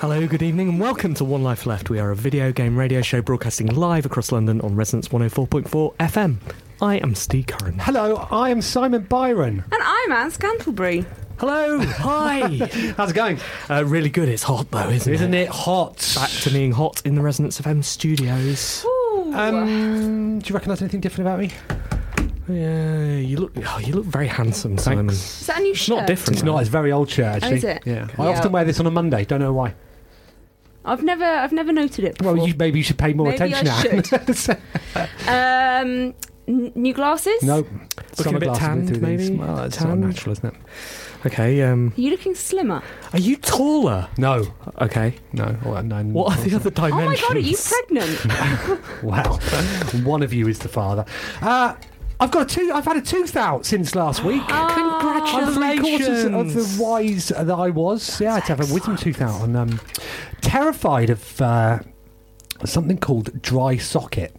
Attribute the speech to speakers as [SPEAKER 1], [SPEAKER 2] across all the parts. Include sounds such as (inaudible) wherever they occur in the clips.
[SPEAKER 1] Hello, good evening, and welcome to One Life Left. We are a video game radio show broadcasting live across London on Resonance 104.4 FM. I am Steve Curran.
[SPEAKER 2] Hello, I am Simon Byron.
[SPEAKER 3] And I'm Anne Scantlebury.
[SPEAKER 1] Hello, hi. (laughs)
[SPEAKER 2] How's it going?
[SPEAKER 1] Uh, really good. It's hot though, isn't,
[SPEAKER 2] Isn't
[SPEAKER 1] it?
[SPEAKER 2] it hot?
[SPEAKER 1] Back to being hot in the Resonance FM studios.
[SPEAKER 3] Ooh.
[SPEAKER 2] Um, do you recognise anything different about me?
[SPEAKER 1] Yeah, you look. Oh, you look very handsome, Simon.
[SPEAKER 3] is that a new
[SPEAKER 1] It's
[SPEAKER 3] shirt?
[SPEAKER 1] not different.
[SPEAKER 2] It's not. It's a very old shirt, actually.
[SPEAKER 3] is it?
[SPEAKER 2] Yeah. I
[SPEAKER 3] Yeah.
[SPEAKER 2] often wear this on a Monday. Don't know why.
[SPEAKER 3] I've never, I've never noted it before.
[SPEAKER 2] Well, you, maybe you should pay more
[SPEAKER 3] Maybe
[SPEAKER 2] attention.
[SPEAKER 3] I
[SPEAKER 2] Anne. (laughs)
[SPEAKER 3] Um, n- new glasses?
[SPEAKER 2] no.
[SPEAKER 1] Looking a bit
[SPEAKER 2] glasses
[SPEAKER 1] tanned,
[SPEAKER 2] through these.
[SPEAKER 1] maybe?
[SPEAKER 2] Well, it's
[SPEAKER 1] Tanned?
[SPEAKER 2] not natural, isn't it?
[SPEAKER 1] Okay. Um,
[SPEAKER 3] Are you looking slimmer?
[SPEAKER 1] are you taller?
[SPEAKER 2] No.
[SPEAKER 1] Okay.
[SPEAKER 2] No. Well, no.
[SPEAKER 1] What are the other dimensions?
[SPEAKER 3] Oh my god, are you pregnant? (laughs)
[SPEAKER 2] Wow. One of you is the father. Uh, I've got a tooth. I've had a tooth out since last week. (gasps) Congratulations! I'm three quarters of the wise that I was. Yeah, I had to have a wisdom tooth out, and um, terrified of uh, something called dry socket.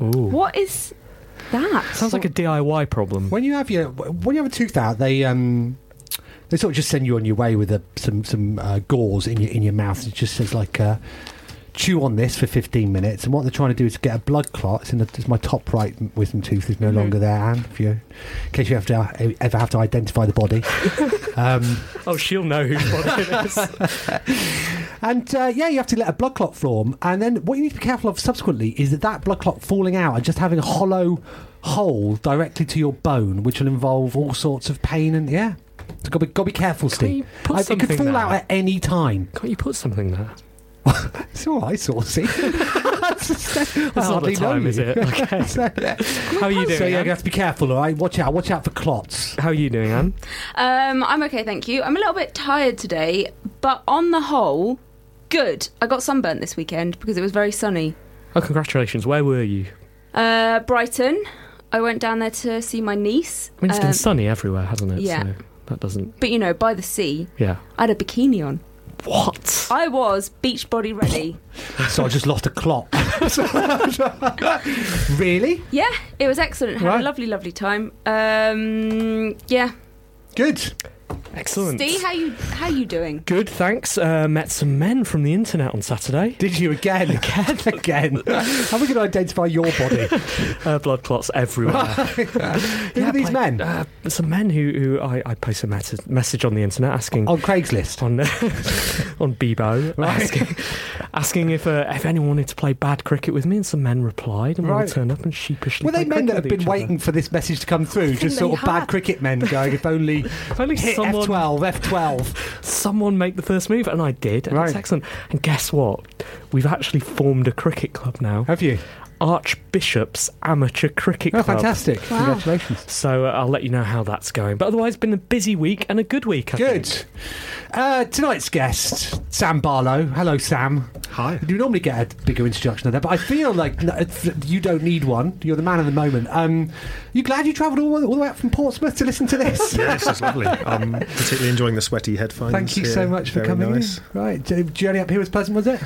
[SPEAKER 1] Ooh.
[SPEAKER 3] what is that?
[SPEAKER 1] Sounds like a DIY problem.
[SPEAKER 2] When you have your when you have a tooth out, they um they sort of just send you on your way with a, some some uh, gauze in your in your mouth. It just says like. Uh, Chew on this for 15 minutes, and what they're trying to do is get a blood clot. It's, in the, it's my top right wisdom tooth is no
[SPEAKER 3] Mm-hmm.
[SPEAKER 2] longer there, Anne. If you, in case you have to uh, ever have to identify the body, (laughs) um,
[SPEAKER 1] Oh, she'll know whose body it is. (laughs)
[SPEAKER 2] And uh, yeah, you have to let a blood clot form. And then what you need to be careful of subsequently is that that blood clot falling out and just having a hollow hole directly to your bone, which will involve all sorts of pain and yeah. So got to be, got to be careful,
[SPEAKER 1] you
[SPEAKER 2] Steve.
[SPEAKER 1] put
[SPEAKER 2] I- it could fall
[SPEAKER 1] there?
[SPEAKER 2] out at any time.
[SPEAKER 1] Can't you put something there? (laughs)
[SPEAKER 2] It's all right, saucy. (laughs) It's
[SPEAKER 1] not the time, is it? (laughs) Okay.
[SPEAKER 2] so,
[SPEAKER 1] How are you doing?
[SPEAKER 2] so yeah,
[SPEAKER 1] Anne?
[SPEAKER 2] you have to be careful, all right? Watch out. Watch out for clots.
[SPEAKER 1] How are you doing, Anne?
[SPEAKER 3] Um, I'm okay, thank you. I'm a little bit tired today, but on the whole, good. I got sunburnt this weekend because it was very sunny.
[SPEAKER 1] Oh, congratulations. Where were you?
[SPEAKER 3] Uh, Brighton. I went down there to see my niece.
[SPEAKER 1] I mean, it's been
[SPEAKER 3] Um,
[SPEAKER 1] sunny everywhere, hasn't it?
[SPEAKER 3] yeah.
[SPEAKER 1] So that doesn't.
[SPEAKER 3] but you know, by the sea.
[SPEAKER 1] Yeah.
[SPEAKER 3] I had a bikini on.
[SPEAKER 1] What?
[SPEAKER 3] I was beach body ready.
[SPEAKER 2] So I just lost a clock. (laughs) really?
[SPEAKER 3] Yeah, it was excellent. Had
[SPEAKER 2] Right.
[SPEAKER 3] a lovely, lovely time. Um, yeah.
[SPEAKER 2] Good.
[SPEAKER 1] Excellent.
[SPEAKER 3] Steve, how you how you doing?
[SPEAKER 1] Good, thanks. Uh, met some men from the internet on Saturday.
[SPEAKER 2] Did you again? (laughs) Again? again? How are we going to identify your body? (laughs)
[SPEAKER 1] Uh, blood clots everywhere. (laughs)
[SPEAKER 2] Who are these
[SPEAKER 1] played-
[SPEAKER 2] men?
[SPEAKER 1] Uh, some men who, who I, I post a message, message on the internet asking
[SPEAKER 2] On Craigslist.
[SPEAKER 1] on on Bebo asking asking if uh, if anyone wanted to play bad cricket with me, and some men replied, and we all
[SPEAKER 2] Right.
[SPEAKER 1] turned up and sheepishly.
[SPEAKER 2] Were they men that
[SPEAKER 1] cricket
[SPEAKER 2] have been
[SPEAKER 1] each other.
[SPEAKER 2] waiting for this message to come through? Just sort of bad cricket men going, if only
[SPEAKER 1] If only
[SPEAKER 2] hit
[SPEAKER 1] someone,
[SPEAKER 2] F12, F12.
[SPEAKER 1] someone make the first move, and I did, and it's excellent. And guess what? We've actually formed a cricket club now.
[SPEAKER 2] Have you?
[SPEAKER 1] Archbishops Amateur Cricket
[SPEAKER 2] Oh,
[SPEAKER 1] Club.
[SPEAKER 2] fantastic! Congratulations.
[SPEAKER 1] So uh, I'll let you know how that's going. But otherwise, it's been a busy week and a good week. I
[SPEAKER 2] Good.
[SPEAKER 1] think.
[SPEAKER 2] Uh, tonight's guest, Sam Barlow. Hello, Sam.
[SPEAKER 4] Hi.
[SPEAKER 2] You normally get a bigger introduction than that, but I feel like n- you don't need one. You're the man of the moment. Um, you glad you travelled all, all the way up from Portsmouth to listen to this? (laughs)
[SPEAKER 4] yes, it's lovely. I'm particularly enjoying the sweaty headphones.
[SPEAKER 2] Thank you
[SPEAKER 4] here.
[SPEAKER 2] so much for
[SPEAKER 4] Very
[SPEAKER 2] coming
[SPEAKER 4] nice.
[SPEAKER 2] in. Right, journey up here was pleasant, was it?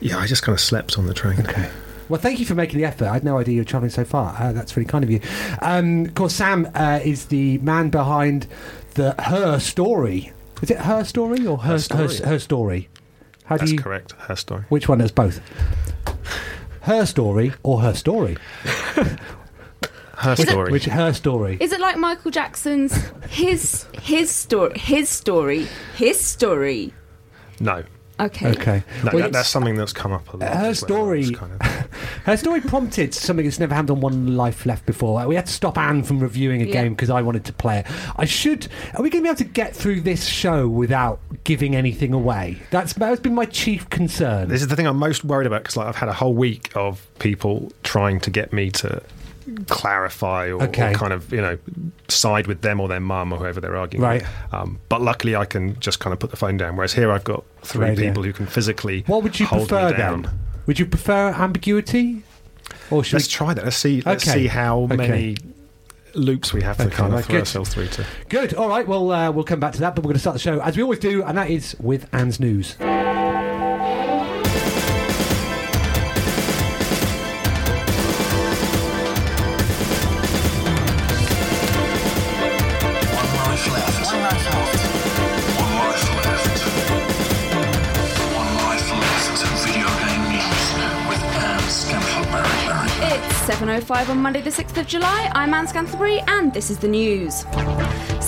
[SPEAKER 4] Yeah, I just kind of slept on the train.
[SPEAKER 2] Okay. Well, thank you for making the effort. I had no idea you were travelling so far. Uh, that's really kind of you. Um, of course, Sam uh, is the man behind the Her Story. Is it Her Story or Her
[SPEAKER 4] Her
[SPEAKER 2] Her,
[SPEAKER 4] Story.
[SPEAKER 2] her story? How
[SPEAKER 4] That's
[SPEAKER 2] you?
[SPEAKER 4] correct. Her story.
[SPEAKER 2] Which one is both? Her story or her story? (laughs)
[SPEAKER 4] Her story.
[SPEAKER 2] Which her story?
[SPEAKER 3] Is it like Michael Jackson's his his story his story his story?
[SPEAKER 4] no.
[SPEAKER 3] Okay.
[SPEAKER 2] Okay.
[SPEAKER 4] No,
[SPEAKER 2] Well,
[SPEAKER 4] that, that's something that's come up a lot.
[SPEAKER 2] Her
[SPEAKER 4] as well.
[SPEAKER 2] story-
[SPEAKER 4] Kind of,
[SPEAKER 2] Her story prompted something that's never happened on One Life Left before. We had to stop Anne from reviewing a
[SPEAKER 3] Yeah.
[SPEAKER 2] game because I wanted to play it. I should. Are we going to be able to get through this show without giving anything away? That's that's been my chief concern.
[SPEAKER 4] this is the thing I'm most worried about because like, I've had a whole week of people trying to get me to clarify or,
[SPEAKER 2] Okay.
[SPEAKER 4] or kind of you know side with them or their mum or whoever they're arguing.
[SPEAKER 2] Right.
[SPEAKER 4] with. Um, but luckily, I can just kind of put the phone down. Whereas here, I've got three
[SPEAKER 2] Radio.
[SPEAKER 4] people who can physically
[SPEAKER 2] what would you
[SPEAKER 4] hold
[SPEAKER 2] prefer
[SPEAKER 4] me down.
[SPEAKER 2] then? Would you prefer ambiguity, or should
[SPEAKER 4] Let's
[SPEAKER 2] we?
[SPEAKER 4] try that. Let's see. Let's
[SPEAKER 2] Okay.
[SPEAKER 4] see how
[SPEAKER 2] Okay.
[SPEAKER 4] many loops we have to
[SPEAKER 2] Okay,
[SPEAKER 4] kind of throw
[SPEAKER 2] good.
[SPEAKER 4] ourselves through to.
[SPEAKER 2] Good. All right. Well, uh, we'll come back to that, but we're going to start the show as we always do, and that is with Anne's news.
[SPEAKER 3] Five on Monday the 6th of July. I'm Anne Scantlebury, and this is the news.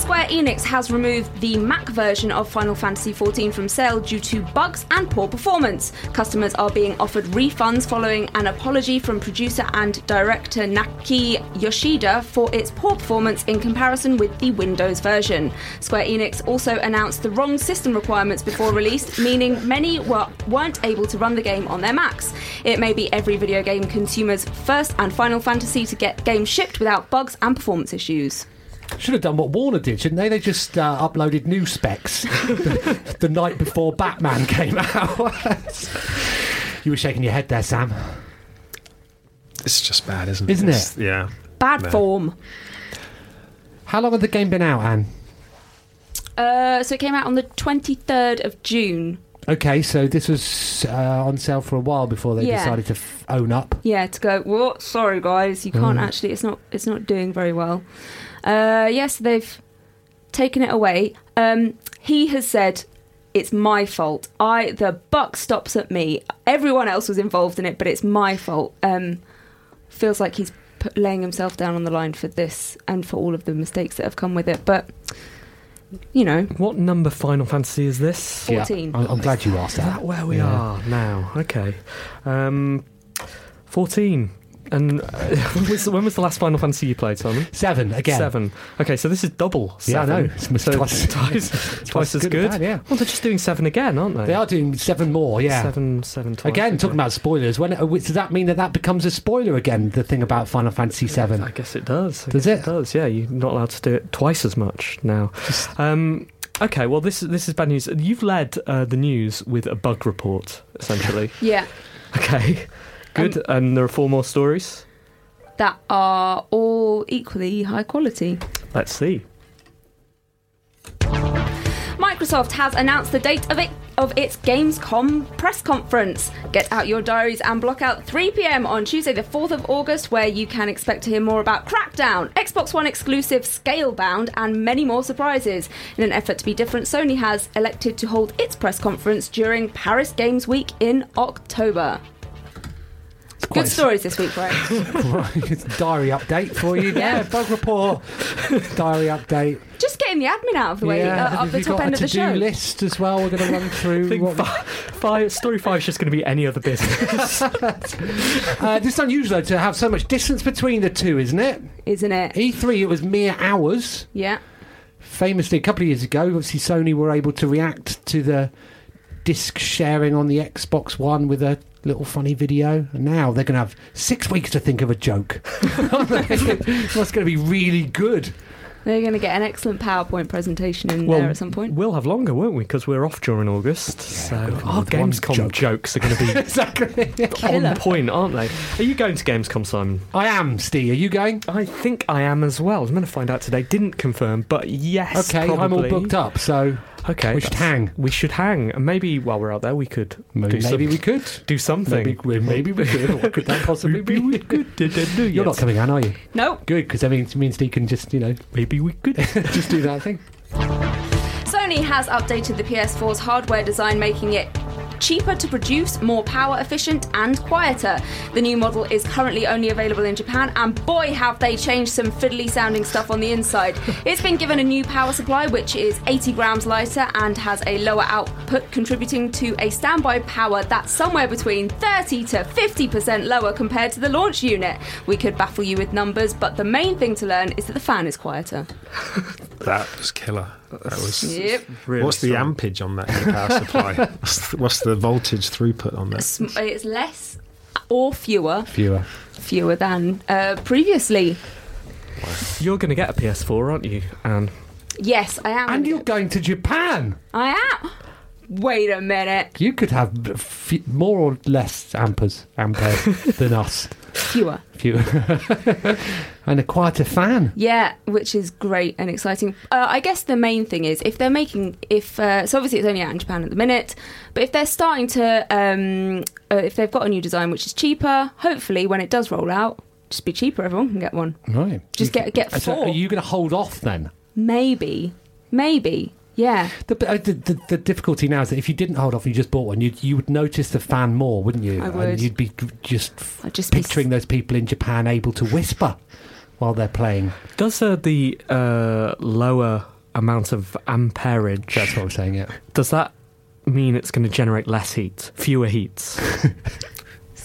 [SPEAKER 3] Square Enix has removed the Mac version of Final Fantasy XIV from sale due to bugs and poor performance. Customers are being offered refunds following an apology from producer and director Naoki Yoshida for its poor performance in comparison with the Windows version. Square Enix also announced the wrong system requirements before release, meaning many were, weren't able to run the game on their Macs. It may be every video game consumer's first and Final Fantasy to get games shipped without bugs and performance issues.
[SPEAKER 2] Should have done what Warner did, shouldn't they? They just uh, uploaded new specs the, the night before Batman came out. (laughs) you were shaking your head there, Sam.
[SPEAKER 4] It's just bad, isn't,
[SPEAKER 2] Isn't
[SPEAKER 4] it? It's- Yeah.
[SPEAKER 3] Bad
[SPEAKER 4] No.
[SPEAKER 3] form.
[SPEAKER 2] How long had the game been out, Anne?
[SPEAKER 3] Uh, so it came out on the 23rd of June.
[SPEAKER 2] Okay, so this was uh, on sale for a while before they
[SPEAKER 3] Yeah.
[SPEAKER 2] decided to f- own up.
[SPEAKER 3] Yeah, to go. What? Sorry, guys, you can't
[SPEAKER 2] Mm.
[SPEAKER 3] actually. It's not. It's not doing very well. Uh, yes, they've taken it away. Um, he has said it's my fault. I the buck stops at me. Everyone else was involved in it, but it's my fault. Um, feels like he's put, laying himself down on the line for this and for all of the mistakes that have come with it. But you know,
[SPEAKER 1] What number Final Fantasy is this?
[SPEAKER 2] Yeah,
[SPEAKER 3] 14.
[SPEAKER 2] I'm, I'm glad you asked
[SPEAKER 1] Is
[SPEAKER 2] that.
[SPEAKER 1] that where we
[SPEAKER 2] Yeah.
[SPEAKER 1] are now? Okay. Um, 14. And uh, (laughs) when, was the, when was the last Final Fantasy you played, Simon?
[SPEAKER 2] Seven again.
[SPEAKER 1] Seven. Okay, so this is double.
[SPEAKER 2] Yeah, I know. It's
[SPEAKER 1] So (laughs)
[SPEAKER 2] twice-
[SPEAKER 1] twice, twice, as
[SPEAKER 2] good
[SPEAKER 1] good.
[SPEAKER 2] bad, yeah.
[SPEAKER 1] Well, they're just doing seven again, aren't they?
[SPEAKER 2] They are doing seven more. Yeah.
[SPEAKER 1] Seven, seven twice.
[SPEAKER 2] Again,
[SPEAKER 1] okay.
[SPEAKER 2] talking about spoilers. When uh, does that mean that that becomes a spoiler again? The thing about Final Fantasy Seven.
[SPEAKER 1] I guess it does. I
[SPEAKER 2] Does
[SPEAKER 1] guess
[SPEAKER 2] it?
[SPEAKER 1] does. Yeah, you're not allowed to do it twice as much now. Um, okay, well, this this is bad news. You've led uh, the news with a bug report, essentially. (laughs)
[SPEAKER 3] yeah,
[SPEAKER 1] okay, good. Um, and there are four more stories.
[SPEAKER 3] that are all equally high quality.
[SPEAKER 1] Let's see.
[SPEAKER 3] Microsoft has announced the date of it of its Gamescom press conference. Get out your diaries and block out 3 p.m. on Tuesday, the 4th of August, where you can expect to hear more about Crackdown, Xbox One exclusive Scalebound, and many more surprises. In an effort to be different, Sony has elected to hold its press conference during Paris Games Week in October. Good stories this week, right? (laughs)
[SPEAKER 2] It's diary update for you Yeah, Bug report. diary update.
[SPEAKER 3] Just getting the admin out of the way, uh, up
[SPEAKER 2] Have
[SPEAKER 3] the top
[SPEAKER 2] got
[SPEAKER 3] end
[SPEAKER 2] a
[SPEAKER 3] of the
[SPEAKER 2] to-do
[SPEAKER 3] show.
[SPEAKER 2] list as well? We're going to run (laughs)
[SPEAKER 1] I
[SPEAKER 2] through.
[SPEAKER 1] think
[SPEAKER 2] what-
[SPEAKER 1] fi- five, story five is just going to be any other business. (laughs)
[SPEAKER 2] uh, this is unusual though, to have so much distance between the two, isn't it?
[SPEAKER 3] Isn't it?
[SPEAKER 2] E3, it was mere hours.
[SPEAKER 3] Yeah.
[SPEAKER 2] Famously, a couple of years ago, obviously Sony were able to react to the disc sharing on the Xbox One with a little funny video. And now they're going to have six weeks to think of a joke. (laughs) That's going to be really good.
[SPEAKER 3] They're going to get an excellent PowerPoint presentation in
[SPEAKER 1] Well,
[SPEAKER 3] there at some point.
[SPEAKER 1] We'll have longer, won't we? Because we're off during August. so our Gamescom
[SPEAKER 2] joke.
[SPEAKER 1] jokes are going to be (laughs)
[SPEAKER 2] exactly.
[SPEAKER 1] On point, aren't they? Are you going to Gamescom, Simon?
[SPEAKER 2] I am, Steve. Are you going?
[SPEAKER 1] I think I am as well. I'm going to find out today. Didn't confirm, but yes.
[SPEAKER 2] Okay, I'm all booked up, so
[SPEAKER 1] Okay,
[SPEAKER 2] we should hang.
[SPEAKER 1] We should hang, and maybe while we're out there, we could
[SPEAKER 2] Maybe,
[SPEAKER 1] do some-
[SPEAKER 2] we could.
[SPEAKER 1] do something.
[SPEAKER 2] Maybe, we- maybe we could. What could that possibly
[SPEAKER 1] Maybe
[SPEAKER 2] be?
[SPEAKER 1] we could. Didn't (laughs)
[SPEAKER 2] You're
[SPEAKER 1] yet.
[SPEAKER 2] not coming, Anne, are you?
[SPEAKER 3] Nope.
[SPEAKER 2] Good, because that means, means Steve can just, you know,
[SPEAKER 1] Maybe we could. (laughs)
[SPEAKER 2] just do that thing.
[SPEAKER 3] Sony has updated the PS4's hardware design, making it cheaper to produce, more power efficient, and quieter. The new model is currently only available in Japan, and boy, have they changed some fiddly sounding stuff on the inside. (laughs) It's been given a new power supply, which is 80 grams lighter and has a lower output, contributing to a standby power that's somewhere between 30 to 50% lower compared to the launch unit. We could baffle you with numbers, but the main thing to learn is that the fan is quieter. (laughs)
[SPEAKER 4] That was killer. That was.
[SPEAKER 3] Yep.
[SPEAKER 1] Really
[SPEAKER 4] what's the ampage on that power supply? (laughs) what's, the, what's the voltage throughput on that?
[SPEAKER 3] Sm- It's less or fewer
[SPEAKER 2] Fewer.
[SPEAKER 3] fewer than uh, previously.
[SPEAKER 1] You're going to get a PS4, aren't you, Anne?
[SPEAKER 3] Yes, I am.
[SPEAKER 2] And you're going to Japan.
[SPEAKER 3] I am. Wait a minute.
[SPEAKER 2] You could have f- more or less ampers, ampere (laughs) than us.
[SPEAKER 3] Fewer.
[SPEAKER 2] Fewer. (laughs) and a quieter fan.
[SPEAKER 3] Yeah, which is great and exciting. Uh, I guess the main thing is if they're making, if uh, so, obviously it's only out in Japan at the minute, but if they're starting to, um, uh, if they've got a new design which is cheaper, hopefully when it does roll out, just be cheaper. Everyone can get one.
[SPEAKER 2] Right.
[SPEAKER 3] Just get get
[SPEAKER 2] So
[SPEAKER 3] four.
[SPEAKER 2] are you going to hold off then?
[SPEAKER 3] Maybe, maybe. Yeah.
[SPEAKER 2] The, uh, the, the, the difficulty now is that if you didn't hold off and you just bought one, you you would notice the fan more, wouldn't you?
[SPEAKER 3] I
[SPEAKER 2] And
[SPEAKER 3] would.
[SPEAKER 2] you'd be just
[SPEAKER 3] I'd just be
[SPEAKER 2] picturing those people in Japan able to whisper while they're playing.
[SPEAKER 1] Does uh, the uh, lower amount of amperage
[SPEAKER 2] That's what I'm saying, yeah.
[SPEAKER 1] does that mean it's going to generate less heat, fewer heats? (laughs)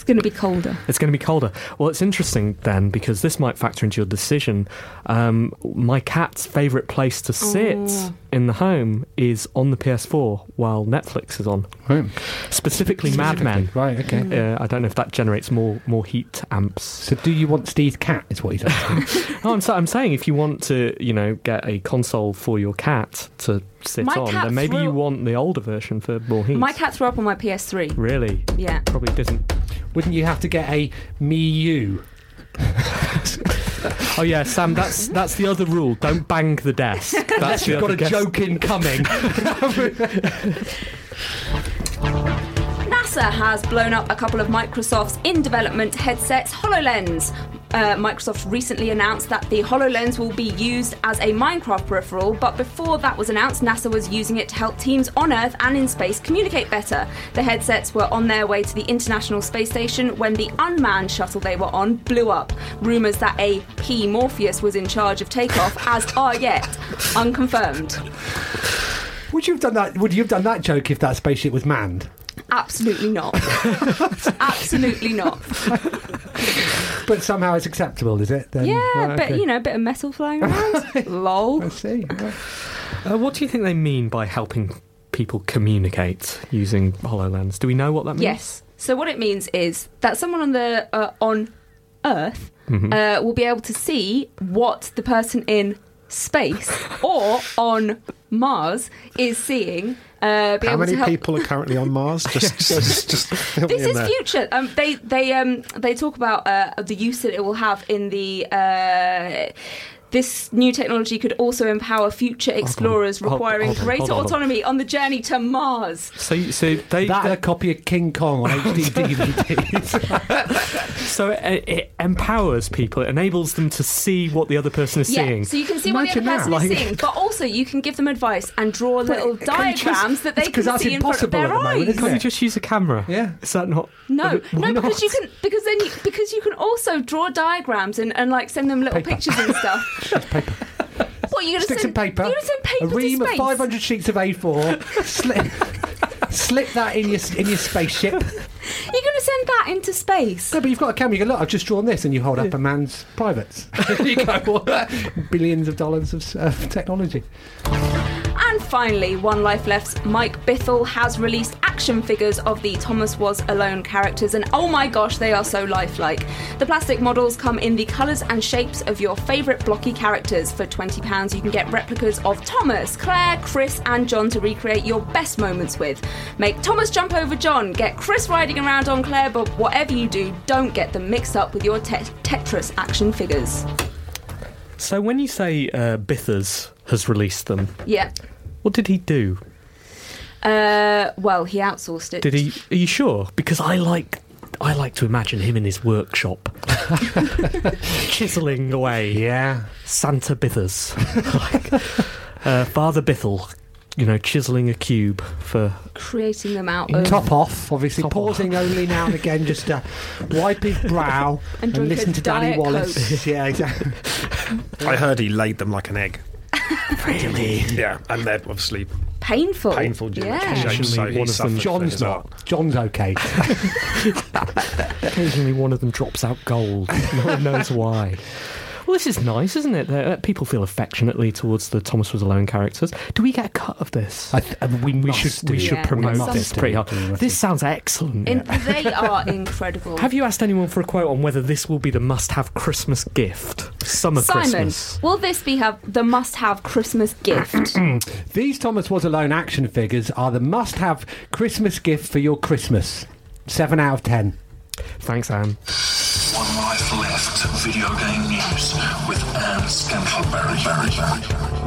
[SPEAKER 3] It's going to be colder.
[SPEAKER 1] It's going to be colder. Well, it's interesting then because this might factor into your decision. Um, my cat's favourite place to sit
[SPEAKER 3] Oh.
[SPEAKER 1] in the home is on the PS4 while Netflix is on.
[SPEAKER 2] Right.
[SPEAKER 1] Specifically, Mad Men.
[SPEAKER 2] Right, okay.
[SPEAKER 1] Uh, I don't know if that generates more more heat amps.
[SPEAKER 2] So do you want Steve's cat, is what he's asking. (laughs)
[SPEAKER 1] Oh, I'm, so, I'm saying if you want to, you know, get a console for your cat to sit
[SPEAKER 3] My
[SPEAKER 1] on,
[SPEAKER 3] cat
[SPEAKER 1] then maybe
[SPEAKER 3] threw-
[SPEAKER 1] you want the older version for more heat.
[SPEAKER 3] My cat threw up on my PS3.
[SPEAKER 1] really
[SPEAKER 3] Yeah.
[SPEAKER 1] probably didn't.
[SPEAKER 2] Wouldn't you have to get a Me You? (laughs)
[SPEAKER 1] Oh yeah, Sam. That's that's the other rule. Don't bang the desk. (laughs) That's the
[SPEAKER 2] You've got a
[SPEAKER 1] guess-
[SPEAKER 2] joke incoming. (laughs)
[SPEAKER 3] NASA has blown up a couple of Microsoft's in development headsets, HoloLens. Uh, Microsoft recently announced that the HoloLens will be used as a Minecraft peripheral, but before that was announced, NASA was using it to help teams on Earth and in space communicate better. The headsets were on their way to the International Space Station when the unmanned shuttle they were on blew up. Rumours that a P Morpheus was in charge of takeoff, (laughs) as are yet unconfirmed.
[SPEAKER 2] Would you have done that? Would you have done that joke if that spaceship was manned?
[SPEAKER 3] Absolutely not. (laughs) Absolutely not.
[SPEAKER 2] But somehow it's acceptable, is it? Then,
[SPEAKER 3] Yeah,
[SPEAKER 2] right,
[SPEAKER 3] but
[SPEAKER 2] okay.
[SPEAKER 3] you know, a bit of metal flying (laughs) around. Lol.
[SPEAKER 2] I see. Right.
[SPEAKER 1] Uh, what do you think they mean by helping people communicate using Hololens? Do we know what that means?
[SPEAKER 3] Yes. So what it means is that someone on the uh, on Earth
[SPEAKER 2] Mm-hmm.
[SPEAKER 3] uh, will be able to see what the person in space or on Mars is seeing. Uh,
[SPEAKER 4] How many people are currently on Mars? (laughs) Just, just, just
[SPEAKER 3] This is
[SPEAKER 4] there.
[SPEAKER 3] future. Um, they they um they talk about uh, the use that it will have in the. Uh, this new technology could also empower future explorers
[SPEAKER 1] Hold on,
[SPEAKER 3] requiring
[SPEAKER 1] hold on,
[SPEAKER 3] greater
[SPEAKER 1] on.
[SPEAKER 3] autonomy on the journey to Mars.
[SPEAKER 1] So, so they,
[SPEAKER 2] That
[SPEAKER 1] they-
[SPEAKER 2] and a copy of King Kong on HD DVDs. (laughs) (laughs)
[SPEAKER 1] so it, it empowers people. It enables them to see what the other person is
[SPEAKER 3] Yeah,
[SPEAKER 1] seeing.
[SPEAKER 3] so you can see
[SPEAKER 2] Imagine
[SPEAKER 3] what the
[SPEAKER 2] that,
[SPEAKER 3] other person
[SPEAKER 2] like-
[SPEAKER 3] is seeing, but also you can give them advice and draw little
[SPEAKER 2] can you just-
[SPEAKER 3] diagrams that they can
[SPEAKER 2] that's
[SPEAKER 3] see in front of
[SPEAKER 2] impossible
[SPEAKER 3] their
[SPEAKER 2] at the moment,
[SPEAKER 3] eyes.
[SPEAKER 1] Can't you just use a camera?
[SPEAKER 2] Yeah.
[SPEAKER 1] Is that not?
[SPEAKER 3] No,
[SPEAKER 1] Why
[SPEAKER 3] no, because
[SPEAKER 1] not?
[SPEAKER 3] you can because then you, because you can also draw diagrams and, and like send them little
[SPEAKER 2] Paper.
[SPEAKER 3] pictures and stuff. (laughs)
[SPEAKER 2] paper. (laughs)
[SPEAKER 3] What you gonna
[SPEAKER 2] Sticks
[SPEAKER 3] send?
[SPEAKER 2] and paper.
[SPEAKER 3] You're gonna send paper
[SPEAKER 2] a ream
[SPEAKER 3] to
[SPEAKER 2] of
[SPEAKER 3] space.
[SPEAKER 2] 500 sheets of A4. slip, slip that in your in your spaceship.
[SPEAKER 3] You're gonna send that into space.
[SPEAKER 2] No, but you've got a camera. You go, look, I've just drawn this, and you hold up a man's privates. (laughs) you go, (laughs) billions of dollars of uh, technology.
[SPEAKER 3] And finally, One Life Left's Mike Bithell has released action figures of the Thomas Was Alone characters, and oh my gosh, they are so lifelike. The plastic models come in the colours and shapes of your favourite blocky characters. For £20, you can get replicas of Thomas, Claire, Chris, and John to recreate your best moments with. Make Thomas jump over John, get Chris riding around on Claire, but whatever you do, don't get them mixed up with your te- Tetris action figures.
[SPEAKER 1] So when you say uh, Bithers has released them,
[SPEAKER 3] Yeah.
[SPEAKER 1] what did he do?
[SPEAKER 3] Uh, well, he outsourced it.
[SPEAKER 1] Did he? Are you sure? Because I like. I like to imagine him in his workshop, (laughs) chiseling away.
[SPEAKER 2] Yeah.
[SPEAKER 1] Santa Bithers, like, uh, Father Bithell, you know, chiseling a cube for.
[SPEAKER 3] creating them out of
[SPEAKER 2] Top off, obviously.
[SPEAKER 1] Top
[SPEAKER 2] pausing only now and again just to wipe his brow
[SPEAKER 3] And
[SPEAKER 2] and, listen to Danny
[SPEAKER 3] Diet
[SPEAKER 2] Wallace. (laughs) yeah, exactly.
[SPEAKER 4] I heard he laid them like an egg.
[SPEAKER 1] Really?
[SPEAKER 4] Yeah, and they're obviously
[SPEAKER 3] painful.
[SPEAKER 4] painful
[SPEAKER 3] Yeah.
[SPEAKER 4] shapes. So
[SPEAKER 1] Occasionally one of them-
[SPEAKER 4] suffered
[SPEAKER 2] John's
[SPEAKER 4] as well.
[SPEAKER 2] not. John's okay. (laughs)
[SPEAKER 1] Occasionally, one of them drops out gold. No one knows why. Well, this is nice, isn't it? Uh, people feel affectionately towards the Thomas Was Alone characters. Do we get a cut of this?
[SPEAKER 2] I th- uh, we
[SPEAKER 1] we should
[SPEAKER 2] do.
[SPEAKER 1] we should
[SPEAKER 3] Yeah,
[SPEAKER 1] promote
[SPEAKER 3] we
[SPEAKER 1] this pretty hard. This sounds excellent.
[SPEAKER 3] In, they are incredible.
[SPEAKER 1] Have you asked anyone for a quote on whether this will be the must-have Christmas gift? Summer
[SPEAKER 3] Simon,
[SPEAKER 1] Christmas.
[SPEAKER 3] will this be have the must-have Christmas gift? (clears throat)
[SPEAKER 2] These Thomas Was Alone action figures are the must have Christmas gift for your Christmas. 7 out of 10.
[SPEAKER 1] Thanks, Anne.
[SPEAKER 5] One Life Left video game news with Anne Scantlebury.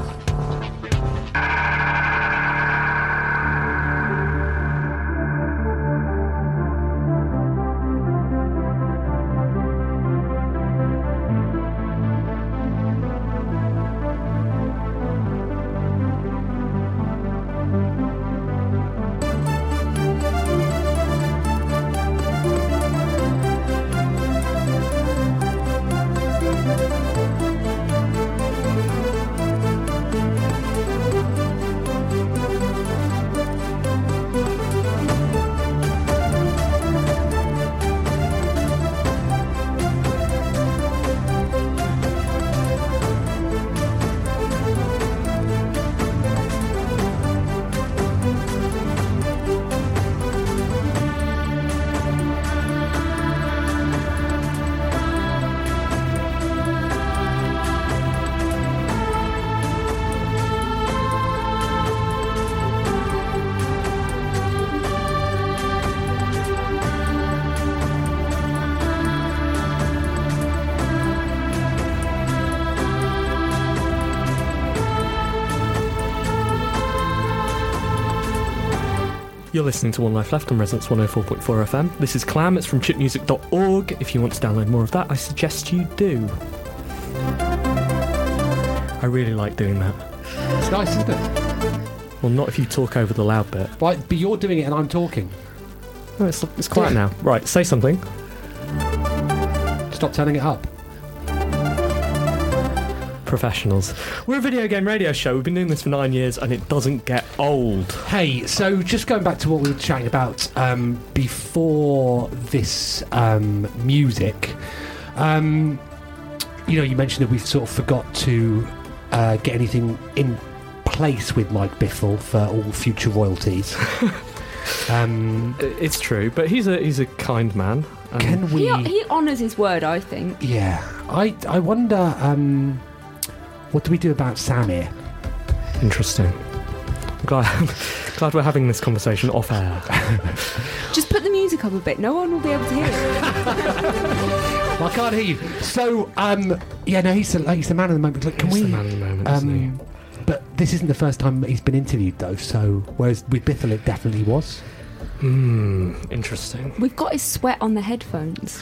[SPEAKER 1] You're listening to One Life Left on Resonance 104.4 FM. This is Clam. It's from chipmusic.org. If you want to download more of that, I suggest you do. I really like doing that.
[SPEAKER 2] It's nice, isn't it?
[SPEAKER 1] Well, not if you talk over the loud bit.
[SPEAKER 2] But, but you're doing it and I'm talking.
[SPEAKER 1] No, it's, it's quiet now. Right, say something.
[SPEAKER 2] Stop turning it up.
[SPEAKER 1] Professionals. We're a video game radio show. We've been doing this for nine years and it doesn't get old.
[SPEAKER 2] Hey, so just going back to what we were chatting about um, before this um, music, um, you know, you mentioned that we've sort of forgot to uh, get anything in place with Mike Bithell for all future royalties. (laughs) um,
[SPEAKER 1] It's true, but he's a he's a kind man. and-
[SPEAKER 2] can we?
[SPEAKER 3] He, he honours his word, I think.
[SPEAKER 2] yeah, I I wonder. Um, what do we do about Sam here?
[SPEAKER 1] Interesting. Glad, (laughs) glad we're having this conversation off air. (laughs)
[SPEAKER 3] Just put the music up a bit. No one will be able to hear it. (laughs)
[SPEAKER 2] Well, I can't hear you. So, um, yeah, no, he's the, he's the man of the moment. Look, can
[SPEAKER 1] He's
[SPEAKER 2] we?
[SPEAKER 1] the man of the moment, isn't he?
[SPEAKER 2] Um, but this isn't the first time he's been interviewed, though. So, whereas with Bithell, it definitely was.
[SPEAKER 1] Hmm, interesting.
[SPEAKER 3] We've got his sweat on the headphones.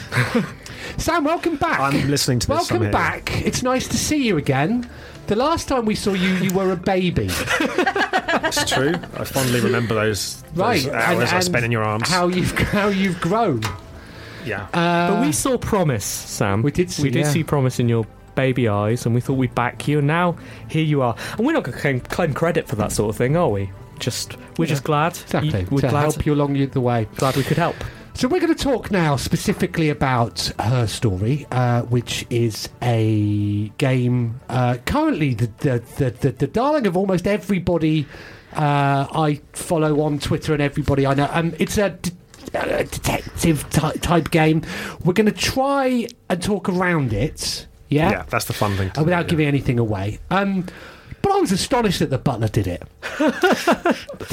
[SPEAKER 3] (laughs)
[SPEAKER 2] Sam, welcome back.
[SPEAKER 4] I'm listening to this. I'm
[SPEAKER 2] welcome
[SPEAKER 4] here.
[SPEAKER 2] back. It's nice to see you again. The last time we saw you, you were a baby, (laughs)
[SPEAKER 4] It's true. I fondly remember those, those
[SPEAKER 2] right?
[SPEAKER 4] hours I spent in your arms.
[SPEAKER 2] How you've (laughs) how you've grown.
[SPEAKER 4] yeah.
[SPEAKER 2] Uh,
[SPEAKER 1] But we saw promise, Sam.
[SPEAKER 2] we did see-
[SPEAKER 1] we did
[SPEAKER 2] yeah.
[SPEAKER 1] see promise in your baby eyes, and we thought we'd back you. And now here you are. And we're not going to claim, claim credit for that sort of thing, are we? Just we're
[SPEAKER 2] Yeah.
[SPEAKER 1] just glad.
[SPEAKER 2] exactly
[SPEAKER 1] you- we're
[SPEAKER 2] to
[SPEAKER 1] glad,
[SPEAKER 2] help you along the way.
[SPEAKER 1] glad we could help.
[SPEAKER 2] So we're going to talk now specifically about her story, uh, which is a game uh, currently the the, the the the darling of almost everybody uh, I follow on Twitter and everybody I know. Um, it's a. d- a detective ty- type game. We're going to try and talk around it. Yeah,
[SPEAKER 4] Yeah, that's the fun thing. To
[SPEAKER 2] uh,
[SPEAKER 4] do,
[SPEAKER 2] without
[SPEAKER 4] yeah.
[SPEAKER 2] giving anything away. Um, but I was astonished that the butler did it. (laughs)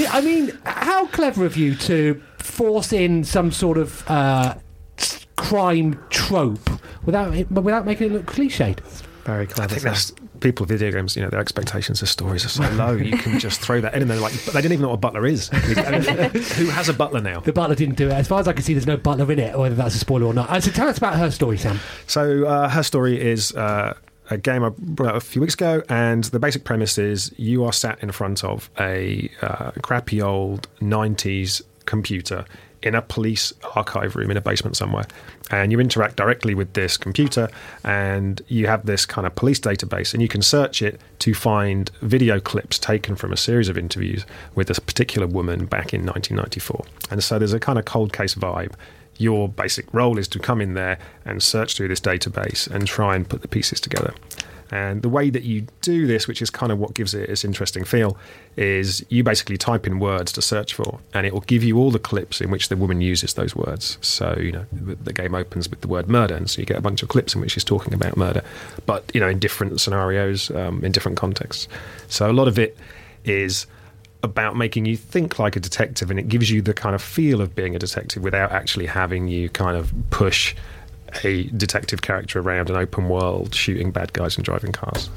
[SPEAKER 2] I mean, how clever of you to force in some sort of uh, crime trope without it, without making it look cliched.
[SPEAKER 1] Very clever.
[SPEAKER 4] I think that's people with video games. You know, their expectations of stories are so (laughs) low. You can just throw that in, and they're like, but they didn't even know what a butler is. I (laughs) mean, who has a butler now?
[SPEAKER 2] The butler didn't do it. As far as I can see, there's no butler in it, whether that's a spoiler or not. Uh, so tell us about her story, Sam.
[SPEAKER 4] So uh, her story is uh, a game I brought out a few weeks ago, and the basic premise is you are sat in front of a uh, crappy old '90s computer in a police archive room in a basement somewhere, and you interact directly with this computer, and you have this kind of police database, and you can search it to find video clips taken from a series of interviews with this particular woman back in 1994, and so there's a kind of cold case vibe your basic role is to come in there and search through this database and try and put the pieces together. And the way that you do this, which is kind of what gives it its interesting feel, is you basically type in words to search for, and it will give you all the clips in which the woman uses those words. So, you know, the game opens with the word murder, and so you get a bunch of clips in which she's talking about murder, but, you know, in different scenarios, um, in different contexts. So a lot of it is about making you think like a detective and it gives you the kind of feel of being a detective without actually having you kind of push a detective character around an open world shooting bad guys and driving cars.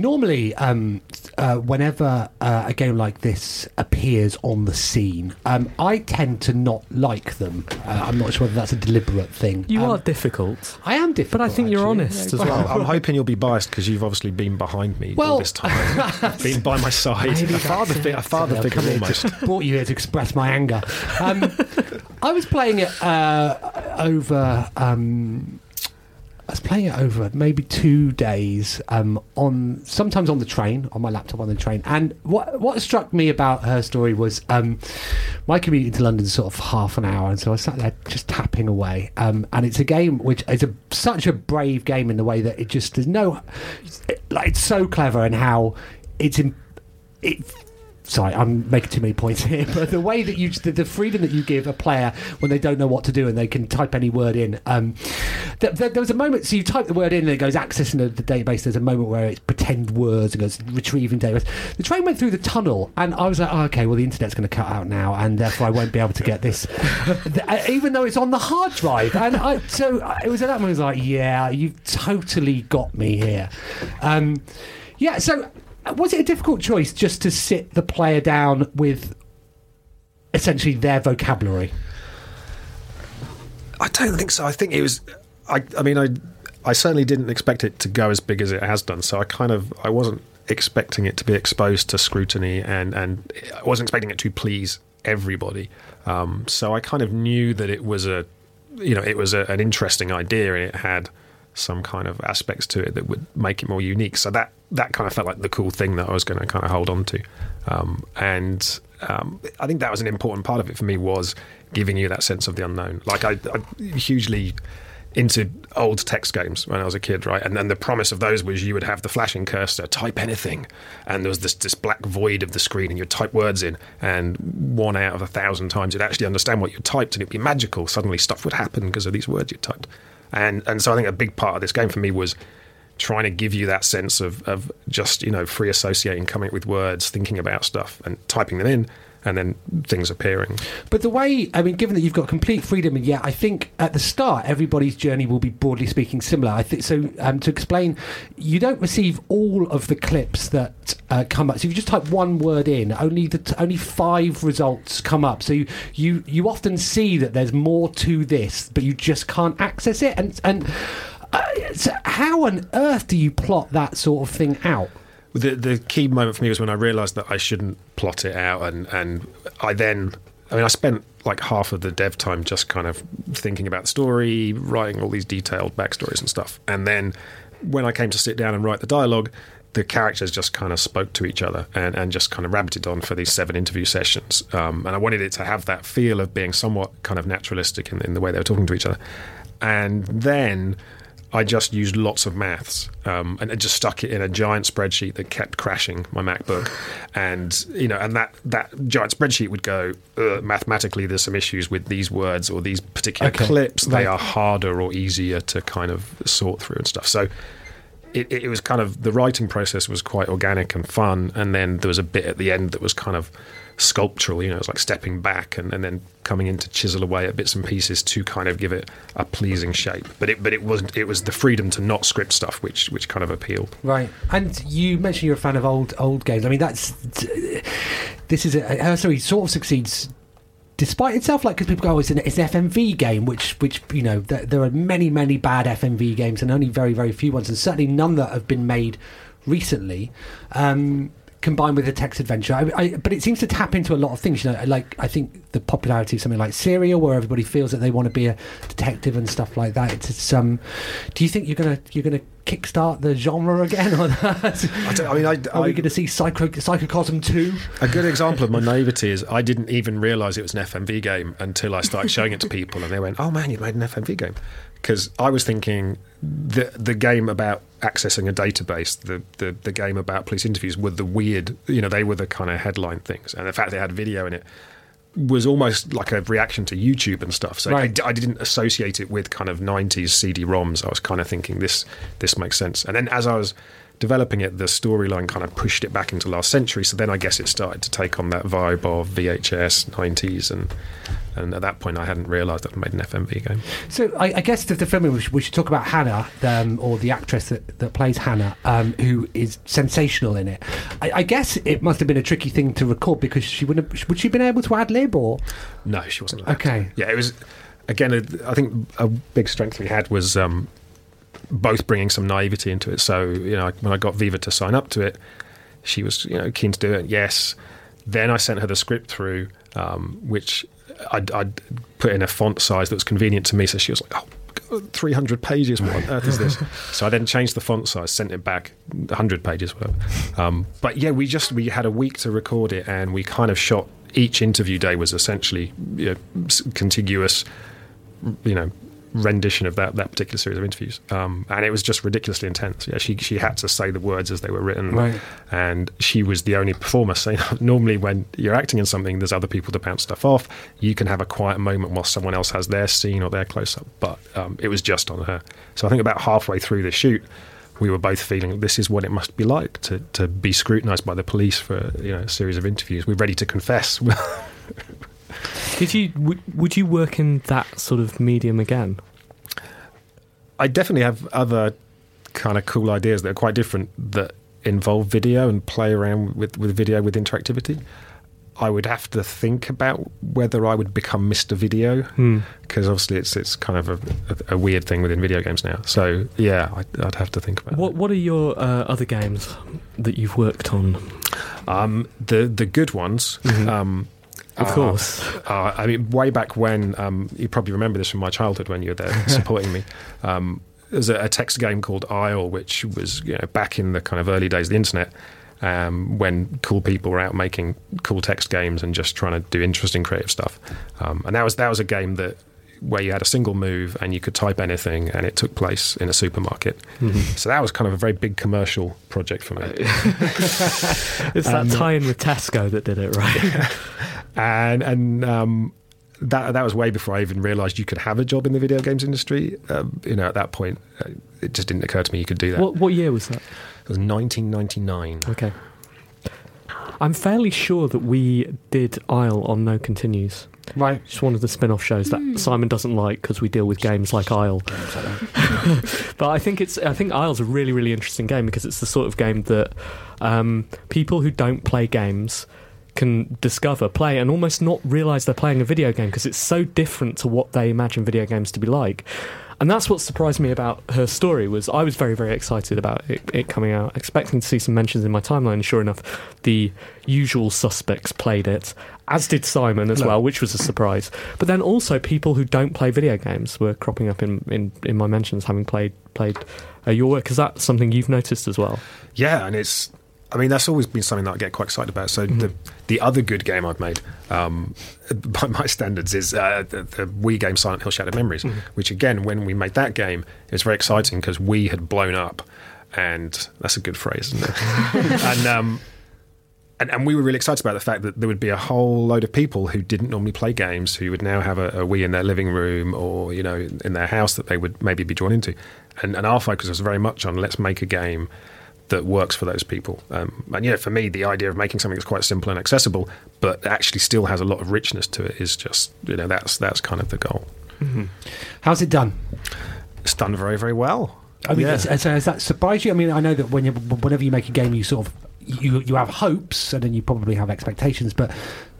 [SPEAKER 2] Normally, um, uh, whenever uh, a game like this appears on the scene, um, I tend to not like them. Uh, I'm not sure whether that's a deliberate thing.
[SPEAKER 1] You
[SPEAKER 2] Um,
[SPEAKER 1] are difficult.
[SPEAKER 2] I am different.
[SPEAKER 1] But I think you're honest as well.
[SPEAKER 4] I'm hoping you'll be biased because you've obviously been behind me
[SPEAKER 2] Well-
[SPEAKER 4] all this time, (laughs) been by my side, a father, fi- a father figure
[SPEAKER 2] come
[SPEAKER 4] almost.
[SPEAKER 2] brought you here to express my anger. Um, (laughs) I was playing it uh, over. I was playing it over maybe two days um, on sometimes on the train on my laptop on the train. And what what struck me about her story was um, my commute into London sort of half an hour, and so I sat there just tapping away. Um, and it's a game which is a, such a brave game in the way that it just there's no like it's so clever and how it's in, it sorry, I'm making too many points here, (laughs) but the way that you, the, the freedom that you give a player when they don't know what to do and they can type any word in. Um, th- th- there was a moment, so you type the word in and it goes accessing the, database. There's a moment where it's pretend words and goes retrieving database. The train went through the tunnel and I was like, oh, okay, well, the internet's going to cut out now and therefore I won't be able to get this, (laughs) uh, even though it's on the hard drive. And I, so uh, it was at that moment, I was like, yeah, you've totally got me here. Um, yeah, so was it a difficult choice just to sit the player down with essentially their vocabulary?
[SPEAKER 4] I don't think so. I think it was. I, I mean, I, I certainly didn't expect it to go as big as it has done. So I kind of, I wasn't expecting it to be exposed to scrutiny, and and I wasn't expecting it to please everybody. Um, so I kind of knew that it was a, you know, it was a, an interesting idea, and it had some kind of aspects to it that would make it more unique. So that that kind of felt like the cool thing that I was going to kind of hold on to, um, and um, I think that was an important part of it for me was giving you that sense of the unknown. Like I, I hugely into old text games when I was a kid, right? And then the promise of those was you would have the flashing cursor, type anything, and there was this, this black void of the screen, and you'd type words in, and one out of a thousand times you'd actually understand what you typed, and it'd be magical. Suddenly stuff would happen because of these words you typed. And and so I think a big part of this game for me was trying to give you that sense of, of just you know free associating, coming up with words, thinking about stuff, and typing them in, and then things appearing.
[SPEAKER 2] But the way, I mean, given that you've got complete freedom, and yeah, I think at the start everybody's journey will be broadly speaking similar. I think so. Um, to explain, you don't receive all of the clips that uh, come up. So if you just type one word in, only the t- only five results come up. So you, you you often see that there's more to this, but you just can't access it. And and uh, so how on earth do you plot that sort of thing out?
[SPEAKER 4] The the key moment for me was when I realised that I shouldn't plot it out, and and I then, I mean, I spent like half of the dev time just kind of thinking about the story, writing all these detailed backstories and stuff, and then when I came to sit down and write the dialogue, the characters just kind of spoke to each other and, and just kind of rabbited on for these seven interview sessions. Um, and I wanted it to have that feel of being somewhat kind of naturalistic in, in the way they were talking to each other. And then I just used lots of maths um, and I just stuck it in a giant spreadsheet that kept crashing my MacBook, and you know, and that that giant spreadsheet would go mathematically. There's some issues with these words or these particular
[SPEAKER 2] Okay,
[SPEAKER 4] clips. They
[SPEAKER 2] right.
[SPEAKER 4] are harder or easier to kind of sort through and stuff. So. It, it was kind of the writing process was quite organic and fun, and then there was a bit at the end that was kind of sculptural. You know, it was like stepping back and, and then coming in to chisel away at bits and pieces to kind of give it a pleasing shape. But it but it wasn't. It was the freedom to not script stuff, which which kind of appealed.
[SPEAKER 2] Right, and you mentioned you're a fan of old old games. I mean, that's this is a, uh, sorry, sort of succeeds despite itself. Like because people go, oh, it's an, it's an FMV game, which which you know th- there are many many bad FMV games and only very very few ones, and certainly none that have been made recently. Um, combined with a text adventure. I, I, but it seems to tap into a lot of things you know like i think the popularity of something like serial where everybody feels that they want to be a detective and stuff like that. It's, it's um do you think you're gonna you're gonna kickstart the genre again or that?
[SPEAKER 4] I, don't, I mean, I,
[SPEAKER 2] are we going to see Psycho, psychocosm 2
[SPEAKER 4] A good example of my naivety is I didn't even realise it was an FMV game until I started showing it to people, and they went, "Oh man, you made an FMV game," because I was thinking the the game about accessing a database, the, the the game about police interviews were the weird, you know, they were the kind of headline things, and the fact they had video in it was almost like a reaction to YouTube and stuff. So I
[SPEAKER 2] Right.
[SPEAKER 4] d- I, didn't associate it with kind of 90s CD-ROMs. I was kind of thinking this this makes sense. And then as I was developing it, the storyline kind of pushed it back into last century. So then I guess it started to take on that vibe of VHS 90s, and and at that point I hadn't realised that I'd made an FMV game.
[SPEAKER 2] So I, I guess the, the film we should, we should talk about Hannah, um, or the actress that, that plays Hannah, um, who is sensational in it. I, I guess it must have been a tricky thing to record because she wouldn't. Have, would she have been able to ad lib or?
[SPEAKER 4] No, she wasn't.
[SPEAKER 2] Okay.
[SPEAKER 4] to. Yeah, it was again. I think a big strength we had was um, both bringing some naivety into it. So you know, when I got Viva to sign up to it, she was you know keen to do it. Yes. Then I sent her the script through, um, which I'd, I'd put in a font size that was convenient to me. So she was like, "Oh, 300 pages. What on earth is this?" (laughs) so I then changed the font size, sent it back, 100 pages, whatever. Um, but yeah, we just we had a week to record it, and we kind of shot. Each interview day was essentially you know, contiguous, you know, rendition of that that particular series of interviews, um, and it was just ridiculously intense. Yeah, she she had to say the words as they were written,
[SPEAKER 2] Right.
[SPEAKER 4] and she was the only performer. So (laughs) normally, when you're acting in something, there's other people to bounce stuff off. You can have a quiet moment while someone else has their scene or their close up, but um, it was just on her. So I think about halfway through the shoot. We were both feeling this is what it must be like to, to be scrutinised by the police for you know a series of interviews. We're ready to confess. (laughs)
[SPEAKER 1] Did you would, would you work in that sort of medium again?
[SPEAKER 4] I definitely have other kind of cool ideas that are quite different that involve video and play around with, with video with interactivity. I would have to think about whether I would become Mr. Video because obviously it's it's kind of a, a, a weird thing within video games now. So yeah, I'd, I'd have to think about
[SPEAKER 1] What What are your uh, other games that you've worked on?
[SPEAKER 4] Um, the the good ones. Um,
[SPEAKER 1] Of
[SPEAKER 4] are-
[SPEAKER 1] course.
[SPEAKER 4] Uh, I mean, way back when, um, you probably remember this from my childhood when you were there (laughs) supporting me. Um, there's a, a text game called Aisle, which was you know back in the kind of early days of the internet, um, when cool people were out making cool text games and just trying to do interesting creative stuff. Um, and that was that was a game that where you had a single move and you could type anything and it took place in a supermarket. So that was kind of a very big commercial project for me. (laughs)
[SPEAKER 1] It's that tie-in with Tesco that did it, right? (laughs)
[SPEAKER 4] and and um, that that was way before I even realised you could have a job in the video games industry. Um, you know, at that point, uh, it just didn't occur to me you could do that.
[SPEAKER 1] what What year was that?
[SPEAKER 4] It was 1999.
[SPEAKER 1] Okay. I'm fairly sure that we did Aisle on No Continues.
[SPEAKER 2] Right.
[SPEAKER 1] It's one of the spin-off shows that Simon doesn't like because we deal with games like Aisle. (laughs) but I think it's I think Aisle's a really really interesting game because it's the sort of game that um, people who don't play games can discover, play, and almost not realize they're playing a video game because it's so different to what they imagine video games to be like. And that's what surprised me about her story was I was very very excited about it, it coming out, expecting to see some mentions in my timeline. And sure enough, the usual suspects played it, as did Simon as
[SPEAKER 2] No.
[SPEAKER 1] well, which was a surprise. But then also people who don't play video games were cropping up in, in, in my mentions, having played played uh, your work. Is that something you've noticed as well?
[SPEAKER 4] Yeah, and it's. I mean, that's always been something that I get quite excited about. So
[SPEAKER 1] Mm-hmm.
[SPEAKER 4] the the other good game I've made, um, (laughs) by my standards, is uh, the, the Wii game Silent Hill: Shattered Memories.
[SPEAKER 1] Mm-hmm.
[SPEAKER 4] Which again, when we made that game, it was very exciting because we had blown up, and that's a good phrase, isn't it? (laughs) and um, and, and we were really excited about the fact that there would be a whole load of people who didn't normally play games who would now have a, a Wii in their living room or you know in their house that they would maybe be drawn into. And, and our focus was very much on let's make a game that works for those people. Um, and yeah, for me, the idea of making something that's quite simple and accessible, but actually still has a lot of richness to it, is just you know that's that's kind of the goal.
[SPEAKER 2] How's it done?
[SPEAKER 4] It's done very very well.
[SPEAKER 2] I mean,
[SPEAKER 4] Yeah.
[SPEAKER 2] has, has that surprised you? I mean, I know that when you, whenever you make a game, you sort of you you have hopes and then you probably have expectations. But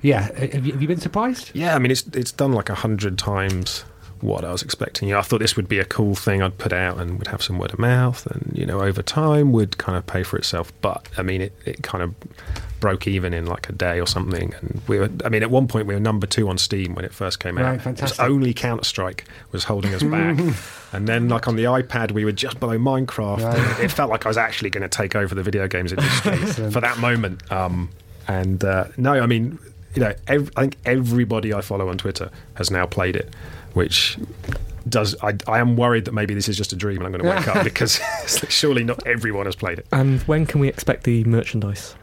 [SPEAKER 2] yeah, have you, have you been surprised?
[SPEAKER 4] Yeah, I mean it's it's done like a hundred times what I was expecting. You know, I thought this would be a cool thing I'd put out and would have some word of mouth, and you know, over time would kind of pay for itself. But I mean, it, it kind of broke even in like a day or something. And we were, I mean, at one point we were number two on Steam when it first came out.
[SPEAKER 2] Right,
[SPEAKER 4] It was only Counter Strike was holding us back. (laughs) And then, like on the iPad, we were just below Minecraft.
[SPEAKER 2] Right.
[SPEAKER 4] It felt like I was actually going to take over the video games industry (laughs) for that moment. Um, and uh, no, I mean, you know, ev- I think everybody I follow on Twitter has now played it, which does. I, I am worried that maybe this is just a dream and I'm going to wake up (laughs) because (laughs) surely not everyone has played it.
[SPEAKER 1] And when can we expect the merchandise?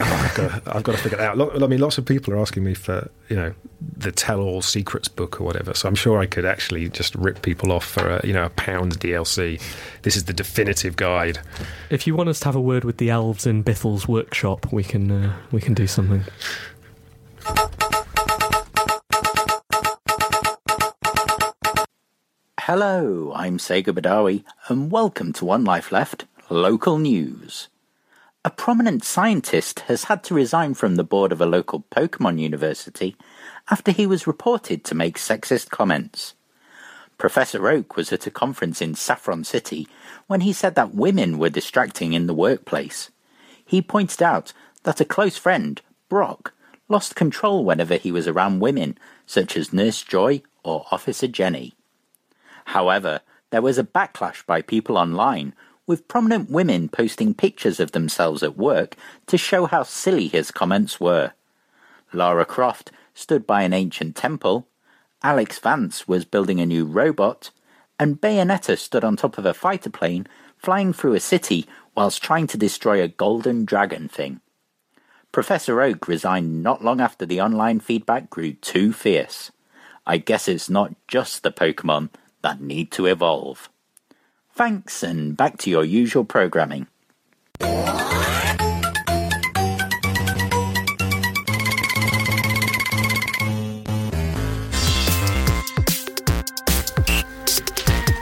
[SPEAKER 4] I've got, to, I've got to figure it out. I mean, lots of people are asking me for you know the tell-all secrets book or whatever. So I'm sure I could actually just rip people off for a you know a pound DLC. This is the definitive guide.
[SPEAKER 1] If you want us to have a word with the elves in Bithell's workshop, we can uh, we can do something.
[SPEAKER 6] Hello, I'm Sega Badawi, and welcome to One Life Left Local News. A prominent scientist has had to resign from the board of a local Pokemon university after he was reported to make sexist comments. Professor Oak was at a conference in Saffron City when he said that women were distracting in the workplace. He pointed out that a close friend, Brock, lost control whenever he was around women, such as Nurse Joy or Officer Jenny. However, there was a backlash by people online, with prominent women posting pictures of themselves at work to show how silly his comments were. Lara Croft stood by an ancient temple, Alex Vance was building a new robot, and Bayonetta stood on top of a fighter plane flying through a city whilst trying to destroy a golden dragon thing. Professor Oak resigned not long after the online feedback grew too fierce. I guess it's not just the Pokemon that need to evolve. Thanks, and back to your usual programming.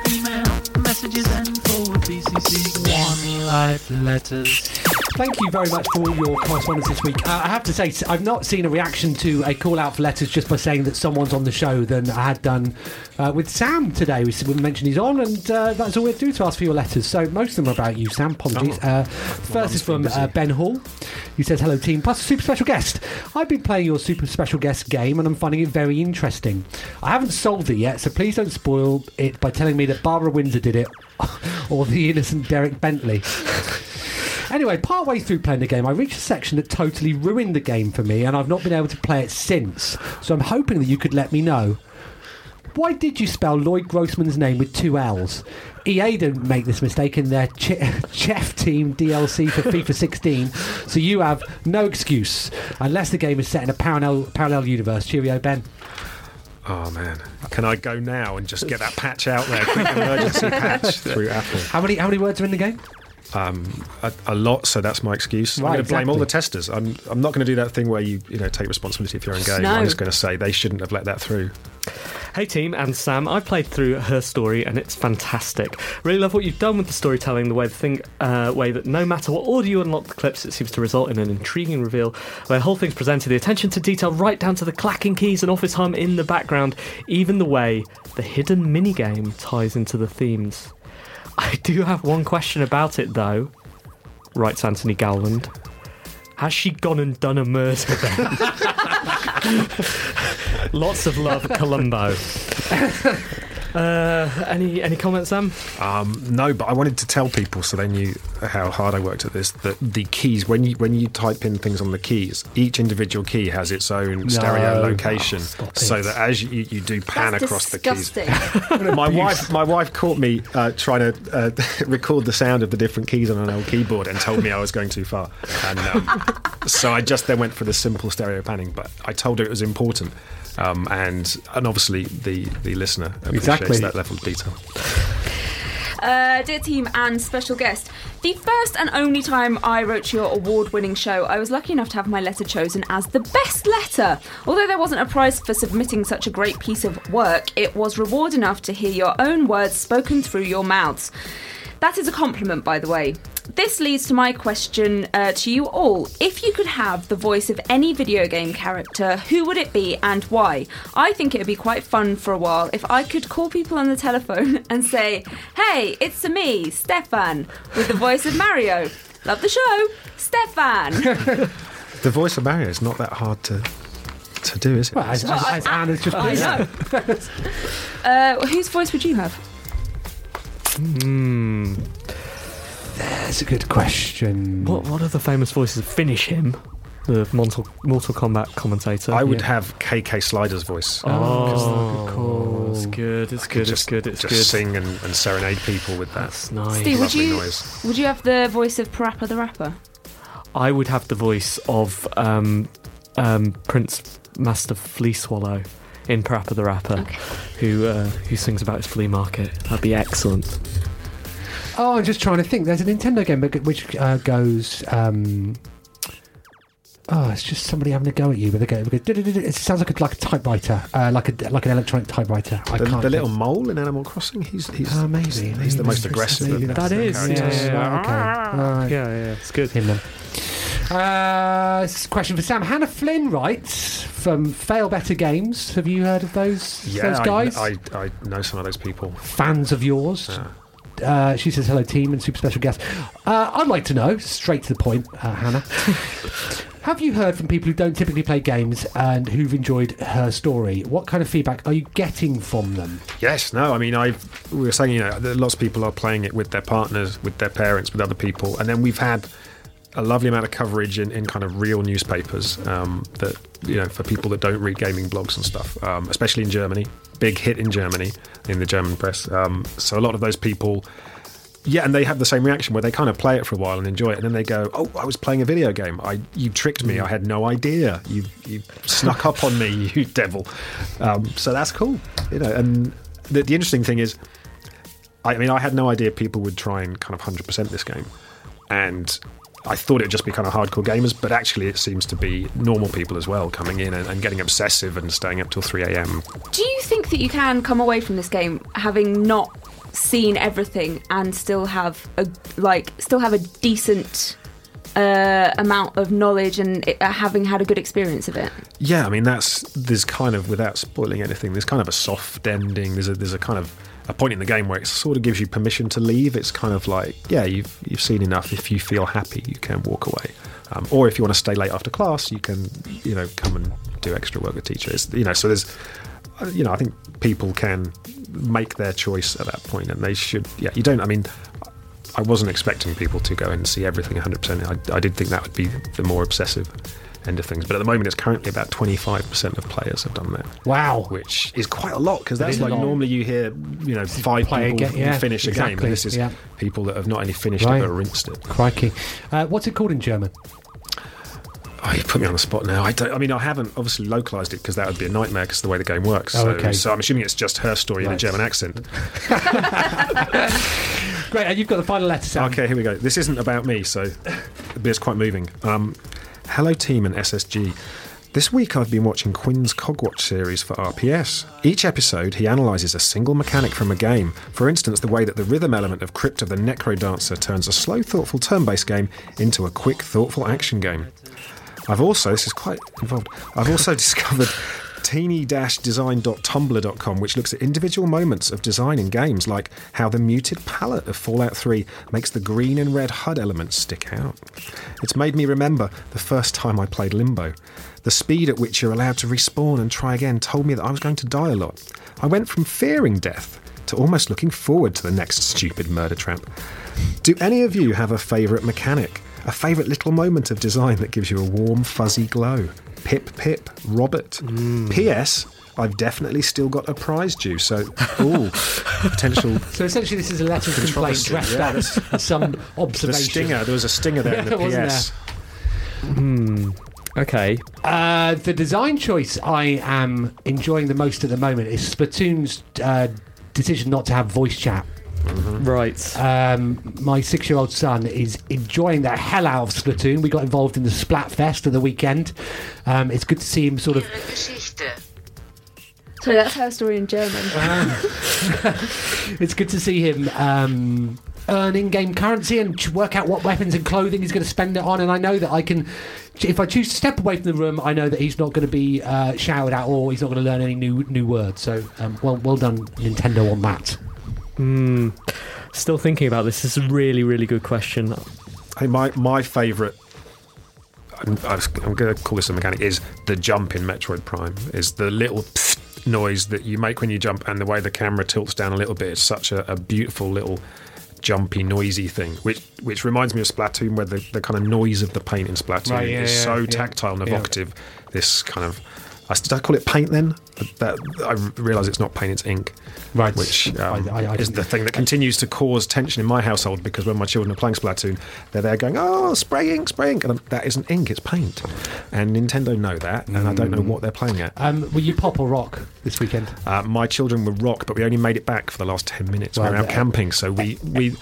[SPEAKER 7] Email messages and forward BCC one life letters.
[SPEAKER 2] Thank you very much for all your correspondence this week. Uh, I have to say, I've not seen a reaction to a call out for letters just by saying that someone's on the show than I had done uh, with Sam today. We we mentioned he's on, and uh, that's all we do to ask for your letters. So most of them are about you, Sam. Apologies. Uh, first is from uh, Ben Hall. He says, Hello, team, plus a super special guest. I've been playing your super special guest game, and I'm finding it very interesting. I haven't solved it yet, so please don't spoil it by telling me that Barbara Windsor did it (laughs) or the innocent Derek Bentley. Anyway, partway through playing the game, I reached a section that totally ruined the game for me, and I've not been able to play it since. So I'm hoping that you could let me know. Why did you spell Lloyd Grossman's name with two L's? EA didn't make this mistake in their Ch- (laughs) Chef Team DLC for FIFA 16, so you have no excuse unless the game is set in a parallel parallel universe. Cheerio, Ben.
[SPEAKER 4] Oh man, can I go now and just get that patch out there? Quick emergency patch (laughs) through Apple.
[SPEAKER 2] How many how many words are in the game?
[SPEAKER 4] Um, a, a lot, so that's my excuse. I'm going to blame all the testers. I'm, I'm not going to do that thing where you you know take responsibility for your own game.
[SPEAKER 3] No.
[SPEAKER 4] I'm just going to say they shouldn't have let that through.
[SPEAKER 1] Hey team and Sam, I've played through her story and it's fantastic. Really love what you've done with the storytelling, the way the thing, uh, way that no matter what order you unlock the clips, it seems to result in an intriguing reveal. Where the whole thing's presented, the attention to detail, right down to the clacking keys and office hum in the background, even the way the hidden minigame ties into the themes. I do have one question about it though. Writes Anthony Gowland. Has she gone and done a murder then? (laughs) Lots of love, Columbo. Uh, any any comments, Sam?
[SPEAKER 4] Um, no, but I wanted to tell people so they knew how hard I worked at this. That the keys, when you when you type in things on the keys, each individual key has its own stereo location, so that as you, you do pan
[SPEAKER 3] That's
[SPEAKER 4] across the keys. (laughs) my wife, my wife caught me uh, trying to uh, (laughs) record the sound of the different keys on an old keyboard and told me I was going too far. And um, so I just then went for the simple stereo panning. But I told her it was important, um, and and obviously the the listener appreciates
[SPEAKER 2] Exactly.
[SPEAKER 4] that level of detail.
[SPEAKER 3] Uh, dear team and special guest, the first and only time I wrote your award winning show, I was lucky enough to have my letter chosen as the best letter. Although there wasn't a prize for submitting such a great piece of work, it was reward enough to hear your own words spoken through your mouths. That is a compliment, by the way. This leads to my question uh, to you all. If you could have the voice of any video game character, who would it be and why? I think it would be quite fun for a while if I could call people on the telephone (laughs) and say, Hey, it's me, Stefan, with the voice of Mario. Love the show, Stefan. (laughs)
[SPEAKER 4] The voice of Mario is not that hard to to do, is it?
[SPEAKER 2] Well, as, as, as Anna's just
[SPEAKER 3] I
[SPEAKER 2] put
[SPEAKER 3] know. (laughs) uh, whose voice would you have?
[SPEAKER 1] Hmm.
[SPEAKER 2] That's a good question.
[SPEAKER 1] What what are the famous voices? Of Finish him, the Mortal Mortal Kombat commentator.
[SPEAKER 4] I would have KK Slider's voice.
[SPEAKER 1] Oh, it's good. It's
[SPEAKER 4] I could
[SPEAKER 1] good. It's
[SPEAKER 4] just,
[SPEAKER 1] good. It's
[SPEAKER 4] just
[SPEAKER 1] good.
[SPEAKER 4] sing and, and serenade people with that.
[SPEAKER 1] That's nice.
[SPEAKER 3] Steve, would you
[SPEAKER 4] noise.
[SPEAKER 3] would you have the voice of Parappa the Rapper?
[SPEAKER 1] I would have the voice of um, um, Prince Master Flea Swallow in Parappa the Rapper,
[SPEAKER 3] Okay.
[SPEAKER 1] who uh, who sings about his flea market. That'd be excellent.
[SPEAKER 2] Oh, I'm just trying to think. There's a Nintendo game which uh, goes. Um, oh, it's just somebody having a go at you with a go. with It sounds like a, like a typewriter, uh, like a like an electronic typewriter. I
[SPEAKER 4] The,
[SPEAKER 2] can't.
[SPEAKER 4] the little mole in Animal Crossing, he's he's,
[SPEAKER 2] Oh, maybe,
[SPEAKER 4] he's,
[SPEAKER 2] maybe
[SPEAKER 4] he's the most aggressive.
[SPEAKER 2] maybe
[SPEAKER 4] of
[SPEAKER 2] that's
[SPEAKER 1] That
[SPEAKER 4] the
[SPEAKER 1] is,
[SPEAKER 4] characters.
[SPEAKER 1] yeah, yeah.
[SPEAKER 2] Okay. Right.
[SPEAKER 1] Yeah, yeah, it's good.
[SPEAKER 2] Him then. Uh, this is a question for Sam. Hannah Flynn writes from Failbetter Games. Have you heard of those
[SPEAKER 4] Yeah,
[SPEAKER 2] those guys?
[SPEAKER 4] I, I, know some of those people.
[SPEAKER 2] Fans of yours. Uh, she says hello, team, and super special guest. Uh, I'd like to know, straight to the point, uh, Hannah. (laughs) Have you heard from people who don't typically play games and who've enjoyed her story? What kind of feedback are you getting from them?
[SPEAKER 4] Yes, no, I mean, I we were saying, you know, lots of people are playing it with their partners, with their parents, with other people, and then we've had a lovely amount of coverage in, in kind of real newspapers um, that you know for people that don't read gaming blogs and stuff, um, especially in Germany. Big hit in Germany in the German press. Um, so a lot of those people. Yeah, and they have the same reaction where they kind of play it for a while and enjoy it, and then they go, "Oh, I was playing a video game. I you tricked me. I had no idea. You you snuck up on me, (laughs) you devil." Um, so that's cool, you know. And the, the interesting thing is, I mean, I had no idea people would try and kind of hundred percent this game, and I thought it'd just be kind of hardcore gamers, but actually, it seems to be normal people as well coming in and, and getting obsessive and staying up till three a.m.
[SPEAKER 3] Do you think that you can come away from this game having not seen everything and still have a like still have a decent uh, amount of knowledge and it, uh, having had a good experience of it?
[SPEAKER 4] Yeah, I mean that's there's kind of without spoiling anything. There's kind of a soft ending. There's a there's a kind of a point in the game where it sort of gives you permission to leave. It's kind of like yeah, you've you've seen enough. If you feel happy, you can walk away. Um, or if you want to stay late after class, you can you know come and do extra work with teachers. You know, so there's uh, you know I think people can make their choice at that point, and they should. Yeah, you don't. I mean. I wasn't expecting people to go and see everything 100%. I, I did think that would be the more obsessive end of things. But at the moment, it's currently about 25% of players have done that.
[SPEAKER 2] Wow.
[SPEAKER 4] Which is quite a lot because that's like
[SPEAKER 2] lot.
[SPEAKER 4] normally you hear, you know, five
[SPEAKER 2] Play
[SPEAKER 4] people
[SPEAKER 2] yeah,
[SPEAKER 4] finish a game.
[SPEAKER 2] exactly,
[SPEAKER 4] And this is
[SPEAKER 2] yeah.
[SPEAKER 4] people that have not only finished
[SPEAKER 2] Right.
[SPEAKER 4] it but rinsed it.
[SPEAKER 2] Crikey. Uh, what's it called in German?
[SPEAKER 4] Oh, you put me on the spot now. I, don't, I mean, I haven't obviously localized it because that would be a nightmare because the way the game works.
[SPEAKER 2] Oh,
[SPEAKER 4] so,
[SPEAKER 2] okay.
[SPEAKER 4] so I'm assuming it's just her story in a German accent. (laughs) (laughs)
[SPEAKER 2] Great, and you've got the final letter, Sam.
[SPEAKER 4] Okay, here we go. This isn't about me, so but it's quite moving. Um, hello, team and SSG. This week I've been watching Quinn's Cogwatch series for RPS. Each episode, he analyses a single mechanic from a game. For instance, the way that the rhythm element of Crypt of the Necro Dancer turns a slow, thoughtful turn based game into a quick, thoughtful action game. I've also, this is quite involved, I've also (laughs) discovered teeny-design.tumblr.com which looks at individual moments of design in games like how the muted palette of Fallout 3 makes the green and red HUD elements stick out. It's made me remember the first time I played Limbo. The speed at which you're allowed to respawn and try again told me that I was going to die a lot. I went from fearing death to almost looking forward to the next stupid murder trap. Do any of you have a favourite mechanic? A favourite little moment of design that gives you a warm, fuzzy glow? Pip, pip, Robert. P.S. I've definitely still got a prize due, so, ooh, potential. (laughs)
[SPEAKER 2] So essentially, this is a letter of complaint dressed
[SPEAKER 4] yeah.
[SPEAKER 2] up as, some (laughs)
[SPEAKER 4] The stinger, there was a stinger there in the (laughs) PS.
[SPEAKER 1] Hmm. Okay.
[SPEAKER 2] Uh, the design choice I am enjoying the most at the moment is Splatoon's uh, decision not to have voice chat.
[SPEAKER 1] Right.
[SPEAKER 2] Um, my six-year-old son is enjoying the hell out of Splatoon. We got involved in the Splatfest at the weekend. Um, it's good to see him sort of.
[SPEAKER 3] Sorry, that's her story in German. (laughs)
[SPEAKER 2] It's good to see him um, earn in-game currency and work out what weapons and clothing he's going to spend it on. And I know that I can, if I choose to step away from the room, I know that he's not going to be uh, showered at or he's not going to learn any new new words. So um, well, well done, Nintendo, on that.
[SPEAKER 1] Hmm. Still thinking about this. This is a really, really good question.
[SPEAKER 4] Hey, my my favourite. I'm, I was- I'm going to call this a mechanic. Is the jump in Metroid Prime? Is the little noise that you make when you jump, and the way the camera tilts down a little bit. It's such a, a beautiful little jumpy, noisy thing. Which which reminds me of Splatoon, where the, the kind of noise of the paint in Splatoon
[SPEAKER 2] Right, yeah,
[SPEAKER 4] is
[SPEAKER 2] yeah,
[SPEAKER 4] so
[SPEAKER 2] yeah.
[SPEAKER 4] tactile and
[SPEAKER 2] Yeah.
[SPEAKER 4] evocative. This kind of. I, did I call it paint then? But that, I realise it's not paint, it's ink.
[SPEAKER 2] Right.
[SPEAKER 4] Which um,
[SPEAKER 2] I- I-
[SPEAKER 4] is the thing that continues to cause tension in my household because when my children are playing Splatoon, they're there going, "Oh, spray ink, spray ink," and I'm, that isn't ink; it's paint. And Nintendo know that, and I don't know what they're playing at.
[SPEAKER 2] Um, were you pop or rock this weekend?
[SPEAKER 4] Uh, my children were rock, but we only made it back for the last ten minutes.
[SPEAKER 2] Well,
[SPEAKER 4] we were out
[SPEAKER 2] uh,
[SPEAKER 4] camping, so we we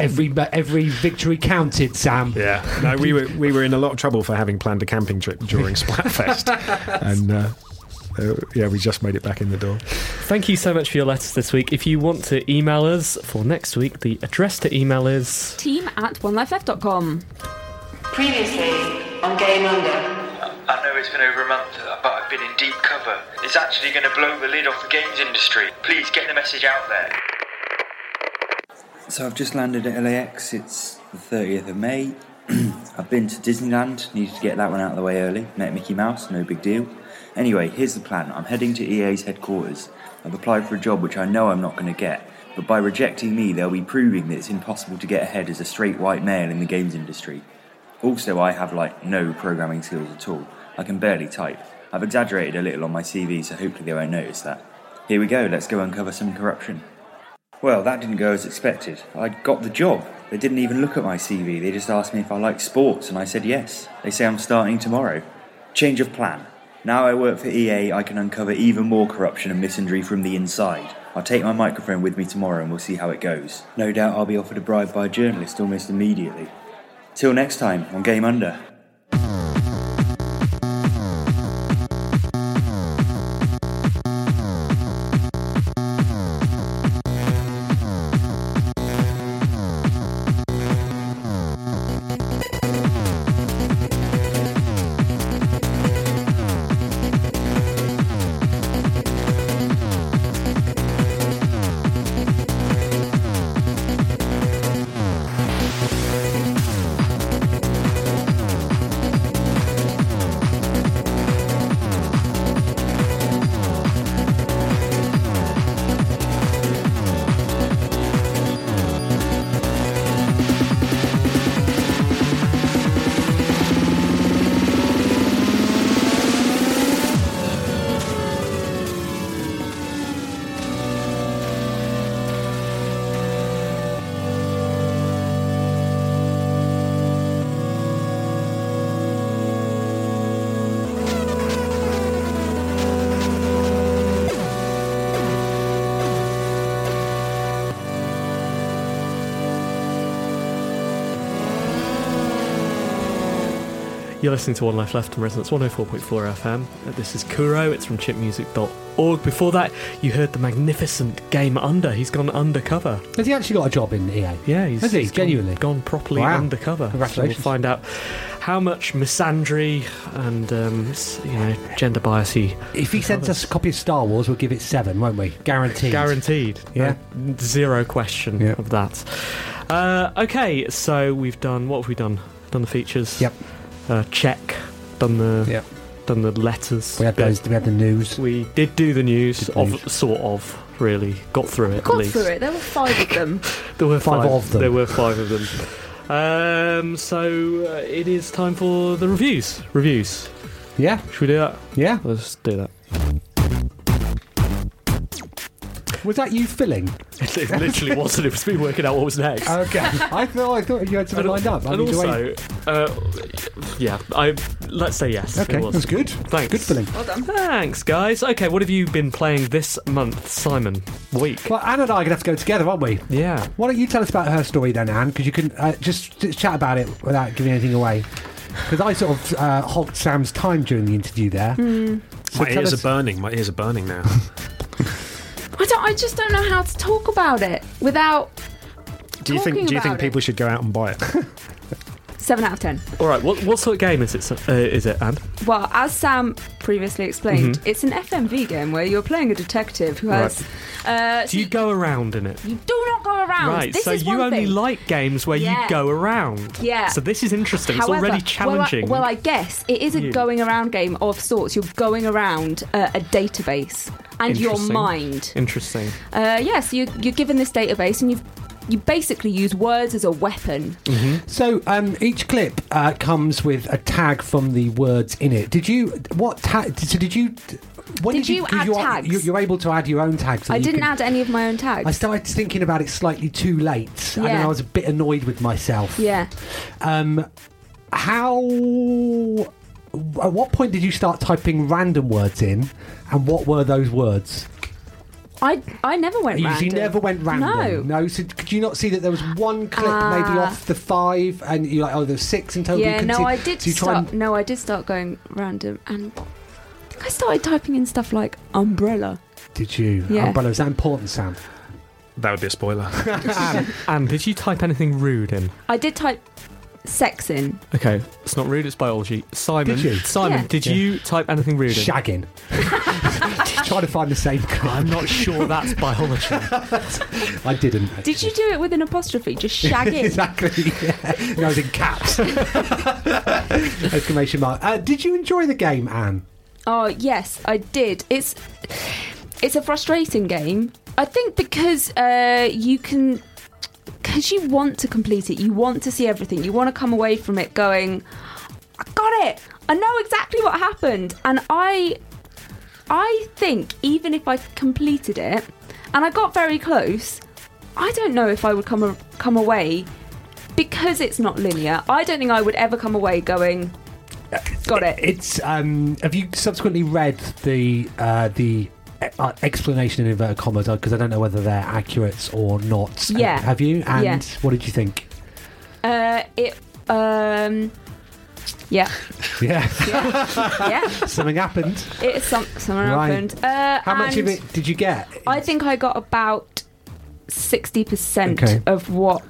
[SPEAKER 2] Every every victory counted, Sam.
[SPEAKER 4] yeah. No, we were we were in a lot of trouble for having planned a camping trip during Splatfest, (laughs) and. Uh, uh, yeah, we just made it back in the door.
[SPEAKER 1] Thank you so much for your letters this week. If you want to email us for next week, the address to email is.
[SPEAKER 3] Team at onelifeleft.com.
[SPEAKER 8] Previously on Game Under.
[SPEAKER 9] I know it's been over a month, but I've been in deep cover. It's actually going to blow the lid off the games industry. Please get the message out there.
[SPEAKER 10] So I've just landed at LAX. It's the 30th of May. (clears throat) I've been to Disneyland. Needed to get that one out of the way early. Met Mickey Mouse. No big deal. Anyway, here's the plan. I'm heading to EA's headquarters. I've applied for a job which I know I'm not going to get. But by rejecting me, they'll be proving that it's impossible to get ahead as a straight white male in the games industry. Also, I have like no programming skills at all. I can barely type. I've exaggerated a little on my CV, so hopefully they won't notice that. Here we go. Let's go uncover some corruption. Well, that didn't go as expected. I got the job. They didn't even look at my CV. They just asked me if I liked sports, and I said yes. They say I'm starting tomorrow. Change of plan. Now I work for EA, I can uncover even more corruption and misandry from the inside. I'll take my microphone with me tomorrow and we'll see how it goes. No doubt I'll be offered a bribe by a journalist almost immediately. Till next time on Game Under.
[SPEAKER 1] You're listening to One Life Left on Resonance 104.4 FM. Uh, This is Kuro, it's from chipmusic.org. Before that, you heard the magnificent Game Under. He's gone undercover.
[SPEAKER 2] Has he actually got a job in EA?
[SPEAKER 1] Yeah, he's,
[SPEAKER 2] Has he?
[SPEAKER 1] he's gone-
[SPEAKER 2] Genuinely?
[SPEAKER 1] gone, properly
[SPEAKER 2] Wow.
[SPEAKER 1] undercover. So
[SPEAKER 2] Congratulations.
[SPEAKER 1] we'll find out how much misandry and um, you know gender bias he
[SPEAKER 2] If he sends us a copy of Star Wars, we'll give it seven, won't we? Guaranteed.
[SPEAKER 1] Guaranteed.
[SPEAKER 2] Yeah.
[SPEAKER 1] Uh, zero question of that. Uh, okay, so we've done what have we done? Done the features.
[SPEAKER 2] Yep.
[SPEAKER 1] Uh, check. Done the.
[SPEAKER 2] Yep.
[SPEAKER 1] Done the letters.
[SPEAKER 2] We had
[SPEAKER 1] bit.
[SPEAKER 2] those. We had the news.
[SPEAKER 1] We did do the news,
[SPEAKER 2] Did the
[SPEAKER 1] of
[SPEAKER 2] news.
[SPEAKER 1] sort of. Really got through it.
[SPEAKER 3] Got
[SPEAKER 1] at least.
[SPEAKER 3] through it. There were five of them. (laughs)
[SPEAKER 1] There were
[SPEAKER 2] Five
[SPEAKER 1] five,
[SPEAKER 2] of them.
[SPEAKER 1] There were five of them. Um, so uh, it is time for the reviews. Reviews.
[SPEAKER 2] Yeah.
[SPEAKER 1] Should we do that?
[SPEAKER 2] Yeah.
[SPEAKER 1] Let's do that.
[SPEAKER 2] Was that you filling? (laughs)
[SPEAKER 1] It literally wasn't. It was me working out what was next.
[SPEAKER 2] Okay. I thought I thought you had something lined up. I
[SPEAKER 1] and
[SPEAKER 2] mean,
[SPEAKER 1] also, uh, yeah, I let's say yes.
[SPEAKER 2] Okay,
[SPEAKER 1] it was.
[SPEAKER 2] that's good.
[SPEAKER 1] Thanks.
[SPEAKER 2] Good filling.
[SPEAKER 3] Well done.
[SPEAKER 1] Thanks, guys. Okay, what have you been playing this month, Simon? Week.
[SPEAKER 2] Well, Anne and I are gonna have to go together, aren't we?
[SPEAKER 1] Yeah.
[SPEAKER 2] Why don't you tell us about her story then, Anne? Because you can uh, just, just chat about it without giving anything away. Because I sort of uh, hogged Sam's time during the interview there.
[SPEAKER 3] Hmm.
[SPEAKER 2] So
[SPEAKER 4] My ears
[SPEAKER 2] us-
[SPEAKER 4] are burning. My ears are burning now. (laughs)
[SPEAKER 3] I don't. I just don't know how to talk about it without.
[SPEAKER 4] Do you think? Do you think
[SPEAKER 3] about it.
[SPEAKER 4] people should go out and buy it? (laughs)
[SPEAKER 3] Seven out of ten.
[SPEAKER 1] All right. What what sort of game is it? Uh, is it, Anne?
[SPEAKER 3] Well, as Sam previously explained,
[SPEAKER 1] Mhm.
[SPEAKER 3] it's an FMV game where you're playing a detective who has. Uh,
[SPEAKER 1] Do you go around in it?
[SPEAKER 3] you do not go around.
[SPEAKER 1] Right.
[SPEAKER 3] This
[SPEAKER 1] so you only
[SPEAKER 3] thing.
[SPEAKER 1] like games where
[SPEAKER 3] Yeah.
[SPEAKER 1] you go around.
[SPEAKER 3] Yeah.
[SPEAKER 1] So this is interesting.
[SPEAKER 3] However,
[SPEAKER 1] it's already
[SPEAKER 3] well, I-
[SPEAKER 1] challenging.
[SPEAKER 3] Well, I, guess it is a going around game of sorts. You're going around uh, a database and your mind.
[SPEAKER 1] Interesting.
[SPEAKER 3] Uh, yes, you, you're given this database and you you basically use words as a weapon.
[SPEAKER 2] So um, each clip uh, comes with a tag from the words in it. Did you what tag? So did you? When
[SPEAKER 3] Did you
[SPEAKER 2] 'cause
[SPEAKER 3] add
[SPEAKER 2] are,
[SPEAKER 3] tags?
[SPEAKER 2] You, you're able to add your own tags.
[SPEAKER 3] I didn't
[SPEAKER 2] can-
[SPEAKER 3] add any of my own tags.
[SPEAKER 2] I started thinking about it slightly too late, and then I was a bit annoyed with myself.
[SPEAKER 3] yeah.
[SPEAKER 2] Um, how? At what point did you start typing random words in, and what were those words?
[SPEAKER 3] I I never went
[SPEAKER 2] You,
[SPEAKER 3] random.
[SPEAKER 2] you never went random.
[SPEAKER 3] No.
[SPEAKER 2] No. So could you not see that there was one clip maybe
[SPEAKER 3] Ah.
[SPEAKER 2] off the five, and you're like, oh, there's six in total. You
[SPEAKER 3] Yeah,
[SPEAKER 2] couldn't
[SPEAKER 3] no,
[SPEAKER 2] see-
[SPEAKER 3] I did
[SPEAKER 2] so try
[SPEAKER 3] start.
[SPEAKER 2] and-
[SPEAKER 3] No, I did start going random, and I think I started typing in stuff like umbrella.
[SPEAKER 2] Did you?
[SPEAKER 3] Yeah.
[SPEAKER 2] Umbrella, is that important, Sam?
[SPEAKER 4] That would be a spoiler. (laughs)
[SPEAKER 1] And did you type anything rude in?
[SPEAKER 3] I did type sex in.
[SPEAKER 1] Okay, it's not rude. It's biology. Simon,
[SPEAKER 2] Did you?
[SPEAKER 1] Simon,
[SPEAKER 3] Yeah.
[SPEAKER 1] did
[SPEAKER 2] Yeah.
[SPEAKER 1] you type anything rude in?
[SPEAKER 2] Shagging. (laughs) Trying to find the same clip.
[SPEAKER 1] I'm not sure that's biology. (laughs)
[SPEAKER 2] I didn't.
[SPEAKER 3] Did you do it with an apostrophe? Just (laughs) shag in.
[SPEAKER 2] exactly. Yeah. No, I was in caps. Exclamation mark. Uh, did you enjoy the game, Anne?
[SPEAKER 3] Oh yes, I did. It's it's a frustrating game. I think because uh, you can because you want to complete it, you want to see everything, you want to come away from it going, I got it. I know exactly what happened, and I I think even if I completed it and I got very close, I don't know if I would come come away because it's not linear. I don't think I would ever come away going, got it.
[SPEAKER 2] It's. Um, have you subsequently read the uh, the uh, explanation in inverted commas? Because I don't know whether they're accurate or not.
[SPEAKER 3] Yeah.
[SPEAKER 2] Uh, have you? And
[SPEAKER 3] Yeah.
[SPEAKER 2] what did you think?
[SPEAKER 3] Uh, it. Um. Yeah. (laughs)
[SPEAKER 2] Yeah.
[SPEAKER 3] Yeah. (laughs)
[SPEAKER 2] Something happened.
[SPEAKER 3] It's some something
[SPEAKER 2] Right.
[SPEAKER 3] happened. Uh,
[SPEAKER 2] How much of it did you get?
[SPEAKER 3] I think I got about sixty percent
[SPEAKER 2] Okay.
[SPEAKER 3] of what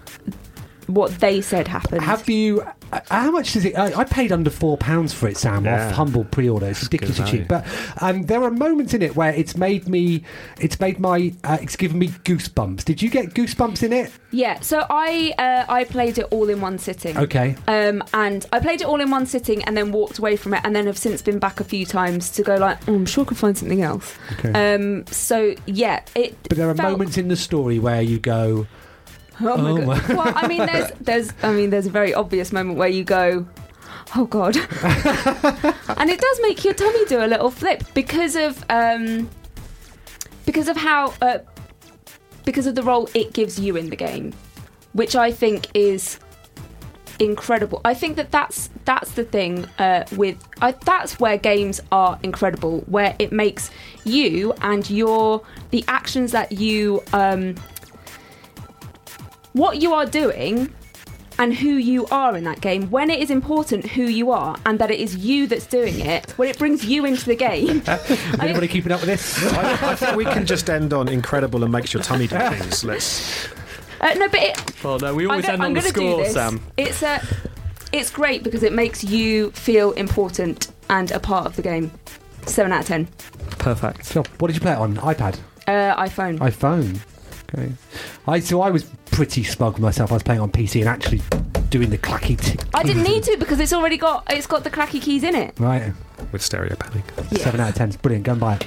[SPEAKER 3] what they said happened.
[SPEAKER 2] Have you? How much does it? I, I paid under four pounds for it, Sam,
[SPEAKER 4] Yeah.
[SPEAKER 2] off humble pre-order. It's ridiculously cheap. But um, there are moments in it where it's made me. It's made my. Uh, it's given me goosebumps. Did you get goosebumps in it?
[SPEAKER 3] Yeah. So I uh, I played it all in one sitting.
[SPEAKER 2] Okay.
[SPEAKER 3] Um, and I played it all in one sitting and then walked away from it and then have since been back a few times to go like, oh, I'm sure I could find something else.
[SPEAKER 2] Okay.
[SPEAKER 3] Um, so yeah, it.
[SPEAKER 2] But there are
[SPEAKER 3] felt-
[SPEAKER 2] moments in the story where you go.
[SPEAKER 3] Oh my
[SPEAKER 2] Oh
[SPEAKER 3] god.
[SPEAKER 2] my-
[SPEAKER 3] Well, I mean, (laughs) there's, there's, I mean, there's a very obvious moment where you go, oh god, (laughs) and it does make your tummy do a little flip because of, um, because of how, uh, because of the role it gives you in the game, which I think is incredible. I think that that's that's the thing uh, with I, that's where games are incredible, where it makes you and your the actions that you um, what you are doing and who you are in that game, when it is important who you are and that it is you that's doing it, when it brings you into the game. (laughs)
[SPEAKER 2] Anybody keeping up with this? (laughs)
[SPEAKER 4] I, I think we can just end on incredible and makes your tummy do things. (laughs) Let's.
[SPEAKER 3] Uh, no, but it,
[SPEAKER 1] Well, no, we always
[SPEAKER 3] I'm
[SPEAKER 1] end
[SPEAKER 3] go-
[SPEAKER 1] on
[SPEAKER 3] I'm
[SPEAKER 1] the
[SPEAKER 3] gonna do
[SPEAKER 1] score,
[SPEAKER 3] this.
[SPEAKER 1] Sam.
[SPEAKER 3] It's a, it's great because it makes you feel important and a part of the game. Seven out of ten.
[SPEAKER 1] Perfect.
[SPEAKER 2] Sure. What did you play it on? iPad,
[SPEAKER 3] Uh, iPhone.
[SPEAKER 2] iPhone. Okay. I so I was pretty smug with myself. I was playing on PC and actually doing the clacky. T-
[SPEAKER 3] I didn't need to (laughs) because it's already got it's got the clacky keys in it.
[SPEAKER 2] Right.
[SPEAKER 4] With stereo panic.
[SPEAKER 2] Seven out of ten. Brilliant. Go and buy it.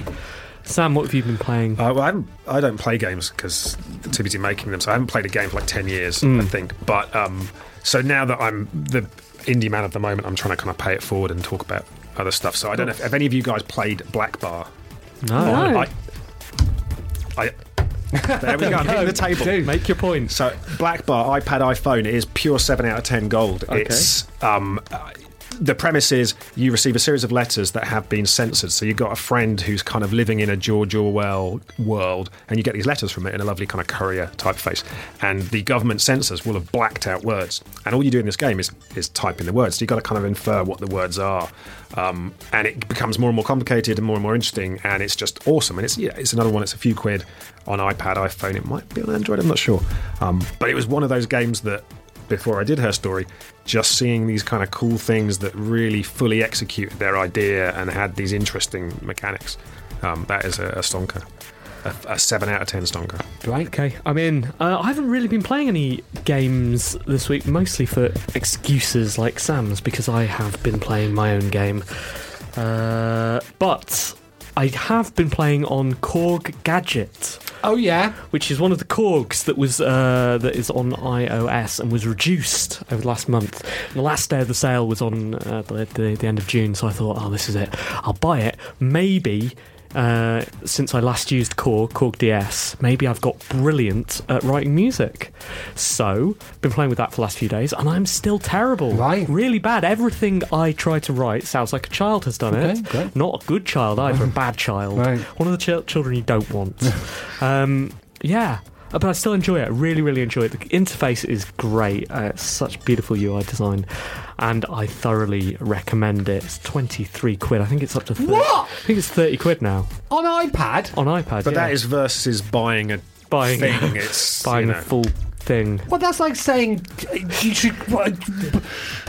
[SPEAKER 1] Sam, what have you been playing?
[SPEAKER 4] Uh, well, I, haven't, I don't play games because too busy making them, so I haven't played a game for like ten years,
[SPEAKER 1] Mm.
[SPEAKER 4] I think. But um, so now that I'm the indie man of the moment, I'm trying to kind of pay it forward and talk about other stuff. So I don't know if, have any of you guys played Black Bar.
[SPEAKER 1] No.
[SPEAKER 3] No.
[SPEAKER 4] I, I, (laughs) there we go. I'm hitting the table.
[SPEAKER 1] Do, make your point.
[SPEAKER 4] So Black Bar, iPad, iPhone is pure seven out of ten gold.
[SPEAKER 1] Okay.
[SPEAKER 4] It's um, uh, the premise is you receive a series of letters that have been censored. So you've got a friend who's kind of living in a George Orwell world, and you get these letters from it in a lovely kind of courier typeface. And the government censors will have blacked out words, and all you do in this game is is type in the words. So you've got to kind of infer what the words are, um, and it becomes more and more complicated and more and more interesting. And it's just awesome. And it's yeah, it's another one. It's a few quid on iPad, iPhone. It might be on Android. I'm not sure. Um, but it was one of those games that before I did her story, just seeing these kind of cool things that really fully executed their idea and had these interesting mechanics. Um, that is a, a stonker. A, a 7 out of 10 stonker.
[SPEAKER 2] Right.
[SPEAKER 1] Okay, I'm in. Uh, I haven't really been playing any games this week, mostly for excuses like Sam's, because I have been playing my own game. Uh, but I have been playing on Korg Gadget.
[SPEAKER 2] Oh yeah.
[SPEAKER 1] Which is one of the Korgs that was uh, that is on iOS and was reduced over the last month. And the last day of the sale was on uh, the, the, the end of June, so I thought, oh, this is it. I'll buy it. Maybe uh, since I last used Korg, Korg DS, maybe I've got brilliant at writing music. So, been playing with that for the last few days, and I'm still terrible.
[SPEAKER 2] Right.
[SPEAKER 1] Really bad. Everything I try to write sounds like a child has done
[SPEAKER 2] Okay,
[SPEAKER 1] it.
[SPEAKER 2] great.
[SPEAKER 1] Not a good child either, a bad (laughs) child.
[SPEAKER 2] Right.
[SPEAKER 1] One of the chil- children you don't want. (laughs) um, yeah. Uh, But I still enjoy it. I really, really enjoy it. The interface is great. Uh, it's such beautiful UI design, and I thoroughly recommend it. It's twenty three quid. I think it's up to 30,
[SPEAKER 2] What?
[SPEAKER 1] I think it's thirty quid now
[SPEAKER 2] On iPad.
[SPEAKER 1] on iPad.
[SPEAKER 4] But
[SPEAKER 1] yeah.
[SPEAKER 4] that is versus buying a
[SPEAKER 1] buying
[SPEAKER 4] thing. It's (laughs)
[SPEAKER 1] buying
[SPEAKER 4] you
[SPEAKER 1] a full thing.
[SPEAKER 2] Well, that's like saying you should. What,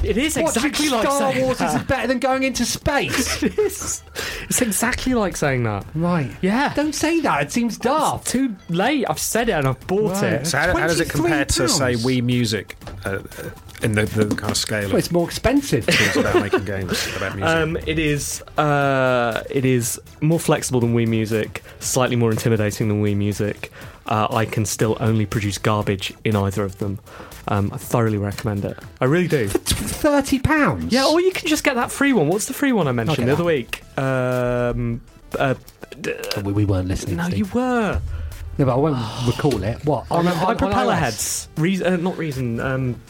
[SPEAKER 1] It is
[SPEAKER 2] watching
[SPEAKER 1] exactly like
[SPEAKER 2] Star
[SPEAKER 1] saying
[SPEAKER 2] Wars
[SPEAKER 1] that.
[SPEAKER 2] is better than going into space. (laughs)
[SPEAKER 1] It is. It's exactly like saying that.
[SPEAKER 2] right.
[SPEAKER 1] Yeah.
[SPEAKER 2] Don't say that. It seems daft.
[SPEAKER 1] Too late. I've said it and I've bought
[SPEAKER 2] Right.
[SPEAKER 1] it.
[SPEAKER 4] So how, how does it compare to, say,
[SPEAKER 2] £23?
[SPEAKER 4] Wii Music uh, uh, in the, the kind of scale
[SPEAKER 2] Well,
[SPEAKER 4] of
[SPEAKER 2] it's more expensive.
[SPEAKER 4] things about making games, about music? (laughs)
[SPEAKER 1] Um, it is uh, it is more flexible than Wii Music, slightly more intimidating than Wii Music. Uh, I can still only produce garbage in either of them. Um, I thoroughly recommend it. I really do.
[SPEAKER 2] For Thirty pounds.
[SPEAKER 1] Yeah, or you can just get that free one. What's the free one I mentioned the other week? Um, uh,
[SPEAKER 2] we, we weren't listening.
[SPEAKER 1] no,
[SPEAKER 2] Steve.
[SPEAKER 1] you were.
[SPEAKER 2] No, but I won't recall it. What?
[SPEAKER 1] On,
[SPEAKER 2] On,
[SPEAKER 1] on,
[SPEAKER 2] on,
[SPEAKER 1] propeller
[SPEAKER 2] iOS?
[SPEAKER 1] heads. Reason, uh, not reason. Um,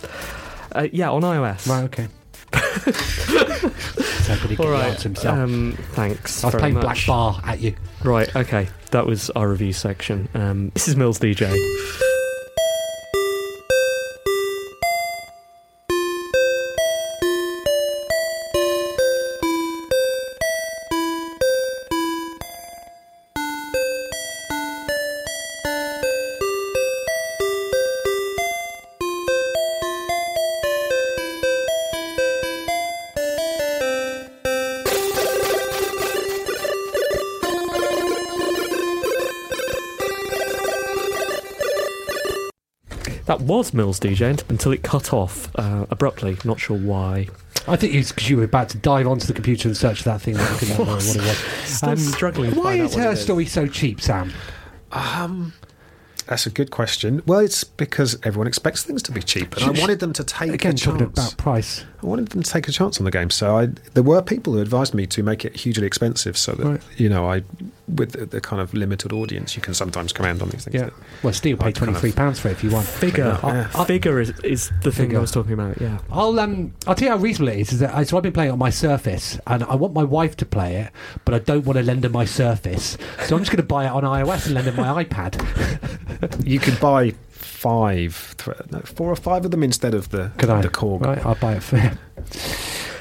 [SPEAKER 1] uh, yeah, on iOS.
[SPEAKER 2] Right. Okay. So good can
[SPEAKER 1] right.
[SPEAKER 2] himself.
[SPEAKER 1] Um, thanks.
[SPEAKER 2] I was
[SPEAKER 1] very
[SPEAKER 2] playing
[SPEAKER 1] much.
[SPEAKER 2] Black Bar at you.
[SPEAKER 1] Right, okay. That was our review section. Um, this is Mills DJ. Was Mills DJ until it cut off uh, abruptly. Not sure why.
[SPEAKER 2] I think it's because you were about to dive onto the computer and search for that thing that you couldn't (laughs) remember what it was.
[SPEAKER 1] Still struggling to
[SPEAKER 2] Why
[SPEAKER 1] find out
[SPEAKER 2] is
[SPEAKER 1] what
[SPEAKER 2] her
[SPEAKER 1] it is.
[SPEAKER 2] story so cheap, Sam?
[SPEAKER 4] Um, that's a good question. Well, it's because everyone expects things to be cheap, and I wanted them to take
[SPEAKER 2] Again,
[SPEAKER 4] a
[SPEAKER 2] talking
[SPEAKER 4] chance.
[SPEAKER 2] about price.
[SPEAKER 4] I wanted them to take a chance on the game. So I, there were people who advised me to make it hugely expensive, so that
[SPEAKER 2] Right.
[SPEAKER 4] you know, I, with the, the kind of limited audience, you can sometimes command on these things.
[SPEAKER 2] Yeah. Well, Steve paid
[SPEAKER 4] I kind of-
[SPEAKER 2] pounds for it if you want.
[SPEAKER 1] Figure.
[SPEAKER 4] Yeah.
[SPEAKER 1] Uh, figure is, is the thing
[SPEAKER 2] Figure.
[SPEAKER 1] I was talking about, yeah.
[SPEAKER 2] I'll um I'll tell you how reasonable it is. Is that I, so I've been playing on my Surface, and I want my wife to play it, but I don't want to lend her my Surface, so I'm just going to buy it on iOS and lend her my iPad.
[SPEAKER 4] You could buy five, th- no, four or five of them instead of the
[SPEAKER 2] Could I?
[SPEAKER 4] the Korg.
[SPEAKER 2] Right, I'll buy it for you.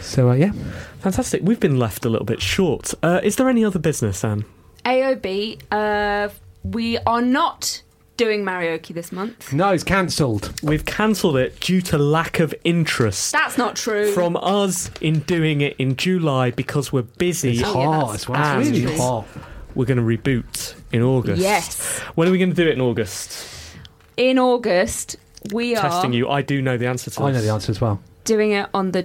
[SPEAKER 2] So, uh, yeah.
[SPEAKER 1] Fantastic. We've been left a little bit short. Uh, is there any other business, Anne?
[SPEAKER 3] AOB, uh, we are not doing karaoke this month.
[SPEAKER 2] No, it's cancelled.
[SPEAKER 1] We've cancelled it due to lack of interest
[SPEAKER 3] That's not true.
[SPEAKER 1] from us in doing it in July because we're busy.
[SPEAKER 2] It's hot as well. It's really
[SPEAKER 1] and
[SPEAKER 2] hot.
[SPEAKER 1] We're going to reboot in August.
[SPEAKER 3] Yes.
[SPEAKER 1] When are we going to do it in August?
[SPEAKER 3] In August, we are
[SPEAKER 1] Testing you. I do know the answer to
[SPEAKER 2] I
[SPEAKER 1] this.
[SPEAKER 2] know the answer as well.
[SPEAKER 3] doing it on the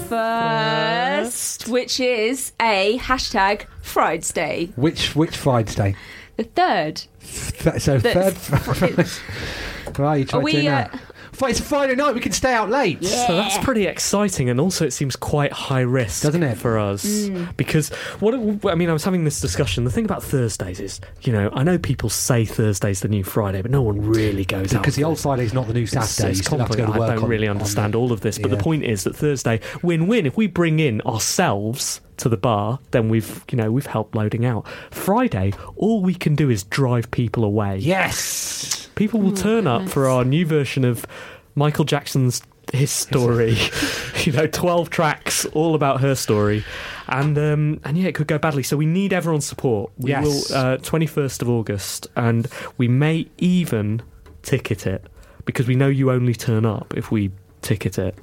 [SPEAKER 3] 21st, which is a hashtag Friday.
[SPEAKER 2] Which which Friday day?
[SPEAKER 3] The third.
[SPEAKER 2] Th- So
[SPEAKER 3] The-
[SPEAKER 2] third. (laughs) right, you try
[SPEAKER 3] Are we,
[SPEAKER 2] doing
[SPEAKER 3] uh,
[SPEAKER 2] that. Fri- It's a Friday night. We can stay out late. Yeah.
[SPEAKER 1] So that's pretty exciting, and also it seems quite high risk,
[SPEAKER 2] Doesn't it?
[SPEAKER 1] for us?
[SPEAKER 3] Mm.
[SPEAKER 1] Because what I mean, I was having this discussion. The thing about Thursdays is, you know, I know people say Thursday's the new Friday, but no one really goes out
[SPEAKER 2] Because the
[SPEAKER 1] for
[SPEAKER 2] old Friday's not the new Saturday.
[SPEAKER 1] it's
[SPEAKER 2] you still have to go to work
[SPEAKER 1] I don't
[SPEAKER 2] on-
[SPEAKER 1] really understand
[SPEAKER 2] the-
[SPEAKER 1] all of this, but
[SPEAKER 2] Yeah.
[SPEAKER 1] the point is that Thursday win-win. If we bring in ourselves to the bar, then we've you know we've helped loading out. Friday, all we can do is drive people away.
[SPEAKER 2] Yes.
[SPEAKER 1] People will turn up for our new version of Michael Jackson's his story. (laughs) (laughs) you know, twelve tracks all about her story, and um, and yeah, it could go badly. So we need everyone's support. We
[SPEAKER 2] Yes.
[SPEAKER 1] will twenty first of August, and we may even ticket it because we know you only turn up if we ticket it.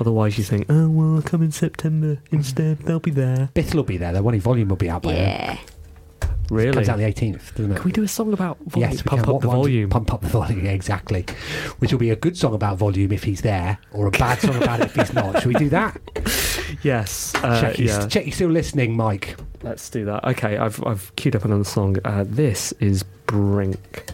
[SPEAKER 1] Otherwise, you think, oh well, I'll come in September instead. They'll be there.
[SPEAKER 2] Bith'll be there. The one volume will be out by then.
[SPEAKER 3] Yeah.
[SPEAKER 1] Really?
[SPEAKER 2] Comes out the 18th, doesn't it?
[SPEAKER 1] Can we do a song about volume?
[SPEAKER 2] Yes, we
[SPEAKER 1] pump
[SPEAKER 2] can.
[SPEAKER 1] up the
[SPEAKER 2] What- what-
[SPEAKER 1] volume.
[SPEAKER 2] Pump up the volume, yeah, exactly. Which will be a good song about volume if he's there, or a bad song about it if he's not. Should we do that? (laughs)
[SPEAKER 1] Yes. Uh,
[SPEAKER 2] check, you,
[SPEAKER 1] yeah.
[SPEAKER 2] check you're still listening, Mike.
[SPEAKER 1] Let's do that. Okay, I've I've queued up another song. Uh, this is Brink.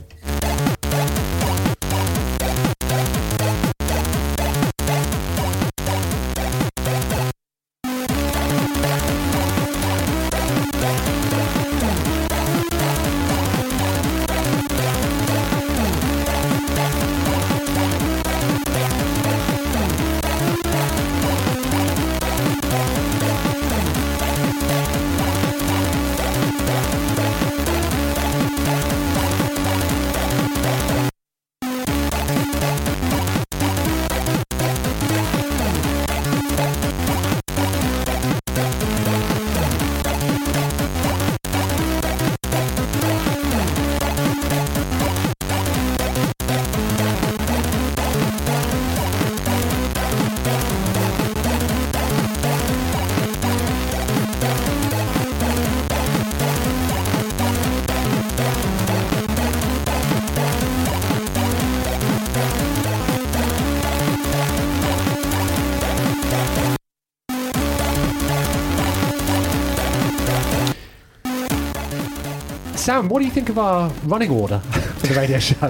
[SPEAKER 2] Of our running order for the radio show?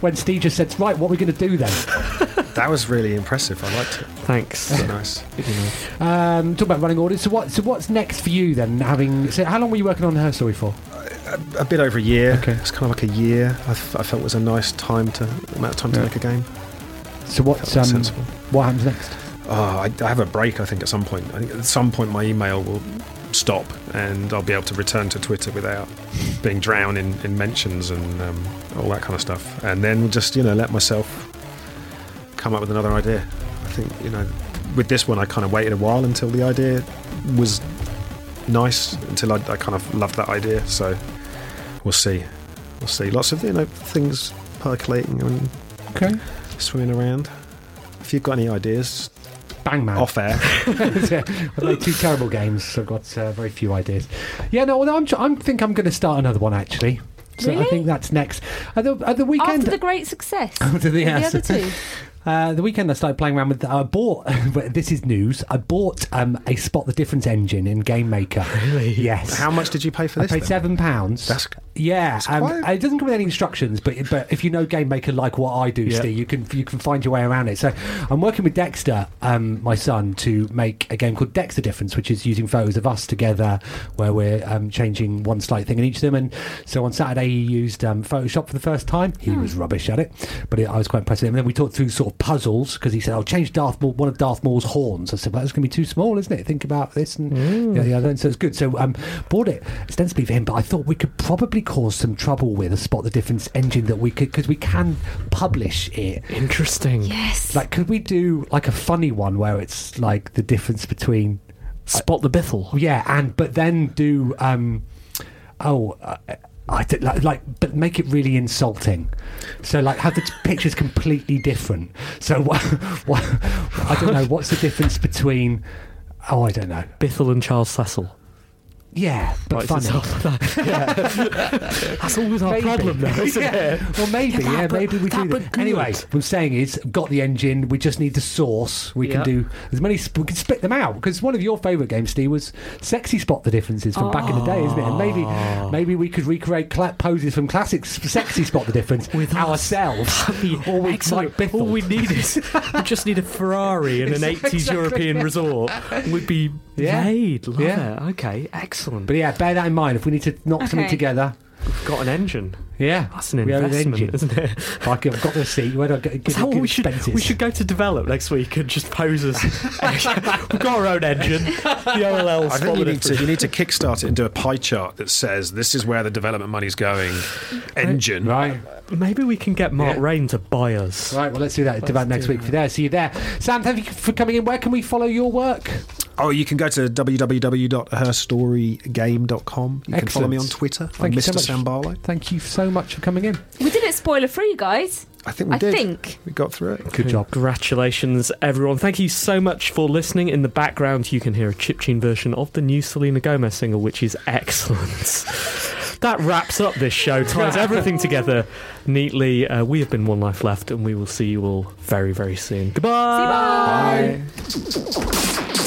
[SPEAKER 2] when Steve just said, right, what are we going to do then?
[SPEAKER 4] That was really impressive. I liked it.
[SPEAKER 1] Thanks.
[SPEAKER 4] So nice.
[SPEAKER 2] Um, talk about running orders. So what? So what's next for you then? Having so how long were you working on her story for?
[SPEAKER 4] A bit over a year.
[SPEAKER 2] Okay.
[SPEAKER 4] It's kind of like a year. I, th- I felt was a nice time to amount of time to make a game.
[SPEAKER 2] So what's um,
[SPEAKER 4] sensible.
[SPEAKER 2] what happens next?
[SPEAKER 4] Oh, I, I have a break. I think at some point. I think at some point my email will stop, and I'll be able to return to Twitter without being drowned in, in mentions and um, all that kind of stuff. And then just you know let myself come up with another idea. I think you know with this one I kind of waited a while until the idea was nice until I, I kind of loved that idea. So we'll see. We'll see. Lots of you know things percolating and
[SPEAKER 2] Okay.
[SPEAKER 4] swimming around. If you've got any ideas,
[SPEAKER 2] Bang man.
[SPEAKER 4] off air. (laughs)
[SPEAKER 2] I've played two terrible games, so I've got uh, very few ideas. Yeah, no, well, I'm, I'm think I'm going to start another one actually. So I think that's next. At the, at the weekend,
[SPEAKER 3] After the great success. (laughs)
[SPEAKER 2] After the- yes.
[SPEAKER 3] the other two. (laughs)
[SPEAKER 2] Uh, the weekend I started playing around with. I bought. this is news. I bought um, a Spot the Difference engine in Game Maker.
[SPEAKER 1] Really?
[SPEAKER 2] Yes.
[SPEAKER 4] How much did you pay for
[SPEAKER 2] I
[SPEAKER 4] this?
[SPEAKER 2] paid
[SPEAKER 4] then?
[SPEAKER 2] seven pounds.
[SPEAKER 4] That's-
[SPEAKER 2] yeah. Um,
[SPEAKER 4] quite-
[SPEAKER 2] it doesn't come with any instructions, but but if you know Game Maker like what I do,
[SPEAKER 1] Yeah.
[SPEAKER 2] Steve, you can you can find your way around it. So I'm working with Dexter, um, my son, to make a game called Dexter Difference, which is using photos of us together, where we're um, changing one slight thing in each of them. And so on Saturday he used um, Photoshop for the first time. He was rubbish at it, but it, I was quite impressed with him. And then we talked through sort of puzzles because he said, "I'll change Darth Maul, one of Darth Maul's horns." I said, "Well, that's going to be too small, isn't it? Think about this." And yeah, yeah, then- so it's good. So um, bought it ostensibly for him, but I thought we could probably cause some trouble with a spot the difference engine that we could because we can publish it.
[SPEAKER 1] Interesting.
[SPEAKER 3] Yes.
[SPEAKER 2] Like, could we do like a funny one where it's like the difference between
[SPEAKER 1] Spot the Bithell.
[SPEAKER 2] yeah, and but then do um oh. Uh, I did, like, like, but make it really insulting. So, like, have the t- (laughs) pictures completely different. So, (laughs) what, what? I don't know. What's the difference between? Oh, I don't know.
[SPEAKER 1] Bithell and Charles Cecil.
[SPEAKER 2] Yeah, but funny.
[SPEAKER 1] that. (laughs) That's always our
[SPEAKER 2] Maybe.
[SPEAKER 1] problem, though, isn't
[SPEAKER 2] yeah.
[SPEAKER 1] it?
[SPEAKER 2] Well, maybe,
[SPEAKER 1] Yeah,
[SPEAKER 2] yeah,
[SPEAKER 1] but-
[SPEAKER 2] maybe we
[SPEAKER 1] that
[SPEAKER 2] do that. Anyway, what I'm saying is, got the engine. We just need the source. We
[SPEAKER 1] Yeah.
[SPEAKER 2] can do as many. sp- We can split them out because one of your favourite games, Steve, was Sexy Spot the differences from back in the day, isn't it? And maybe,
[SPEAKER 1] Ah.
[SPEAKER 2] maybe we could recreate cla- poses from classic Sexy Spot the difference (laughs)
[SPEAKER 1] With
[SPEAKER 2] ourselves. (laughs) Or with
[SPEAKER 1] excellent.
[SPEAKER 2] Mike.
[SPEAKER 1] All we need is we just need a Ferrari in an
[SPEAKER 2] Exactly.
[SPEAKER 1] 80s European resort. We'd be
[SPEAKER 2] Yeah.
[SPEAKER 1] made. Love
[SPEAKER 2] Yeah.
[SPEAKER 1] it. Okay, excellent.
[SPEAKER 2] But yeah, bear that in mind. If we need to knock something
[SPEAKER 3] Okay.
[SPEAKER 2] together,
[SPEAKER 1] We've got an engine.
[SPEAKER 2] yeah,
[SPEAKER 1] That's an
[SPEAKER 2] we have
[SPEAKER 1] investment, isn't it? (laughs)
[SPEAKER 2] Like, I've got the receipt. Where do I get, get,
[SPEAKER 1] Is that
[SPEAKER 2] get
[SPEAKER 1] we should
[SPEAKER 2] expenses?
[SPEAKER 1] we should go to develop next week and just pose as (laughs) we've got our own engine. The OLL
[SPEAKER 4] I think you need to you need to kickstart it and do a pie chart that says this is where the development money's going. Engine.
[SPEAKER 2] Right.
[SPEAKER 1] Maybe we can get Mark
[SPEAKER 2] Yeah.
[SPEAKER 1] Rein to buy us.
[SPEAKER 2] Right, well, let's do that about next week for there. See you there. Sam, thank you for coming in. Where can we follow your work?
[SPEAKER 4] Oh, you can go to www.herstorygame.com. You can follow me on Twitter.
[SPEAKER 2] Thank
[SPEAKER 4] I'm
[SPEAKER 2] you so much.
[SPEAKER 4] Sam Barlow.
[SPEAKER 2] Thank you so much for coming in.
[SPEAKER 3] We did it spoiler free, guys.
[SPEAKER 4] I think we did.
[SPEAKER 3] I
[SPEAKER 4] did.
[SPEAKER 3] think.
[SPEAKER 4] We got through it.
[SPEAKER 2] Good job.
[SPEAKER 1] Congratulations, everyone. Thank you so much for listening. In the background, you can hear a chiptune version of the new Selena Gomez single, which is excellent. (laughs) that wraps up this show, ties (laughs) everything together neatly. Uh, we have been One Life Left, and we will see you all very, very soon. Goodbye.
[SPEAKER 3] See you, bye.
[SPEAKER 2] Bye.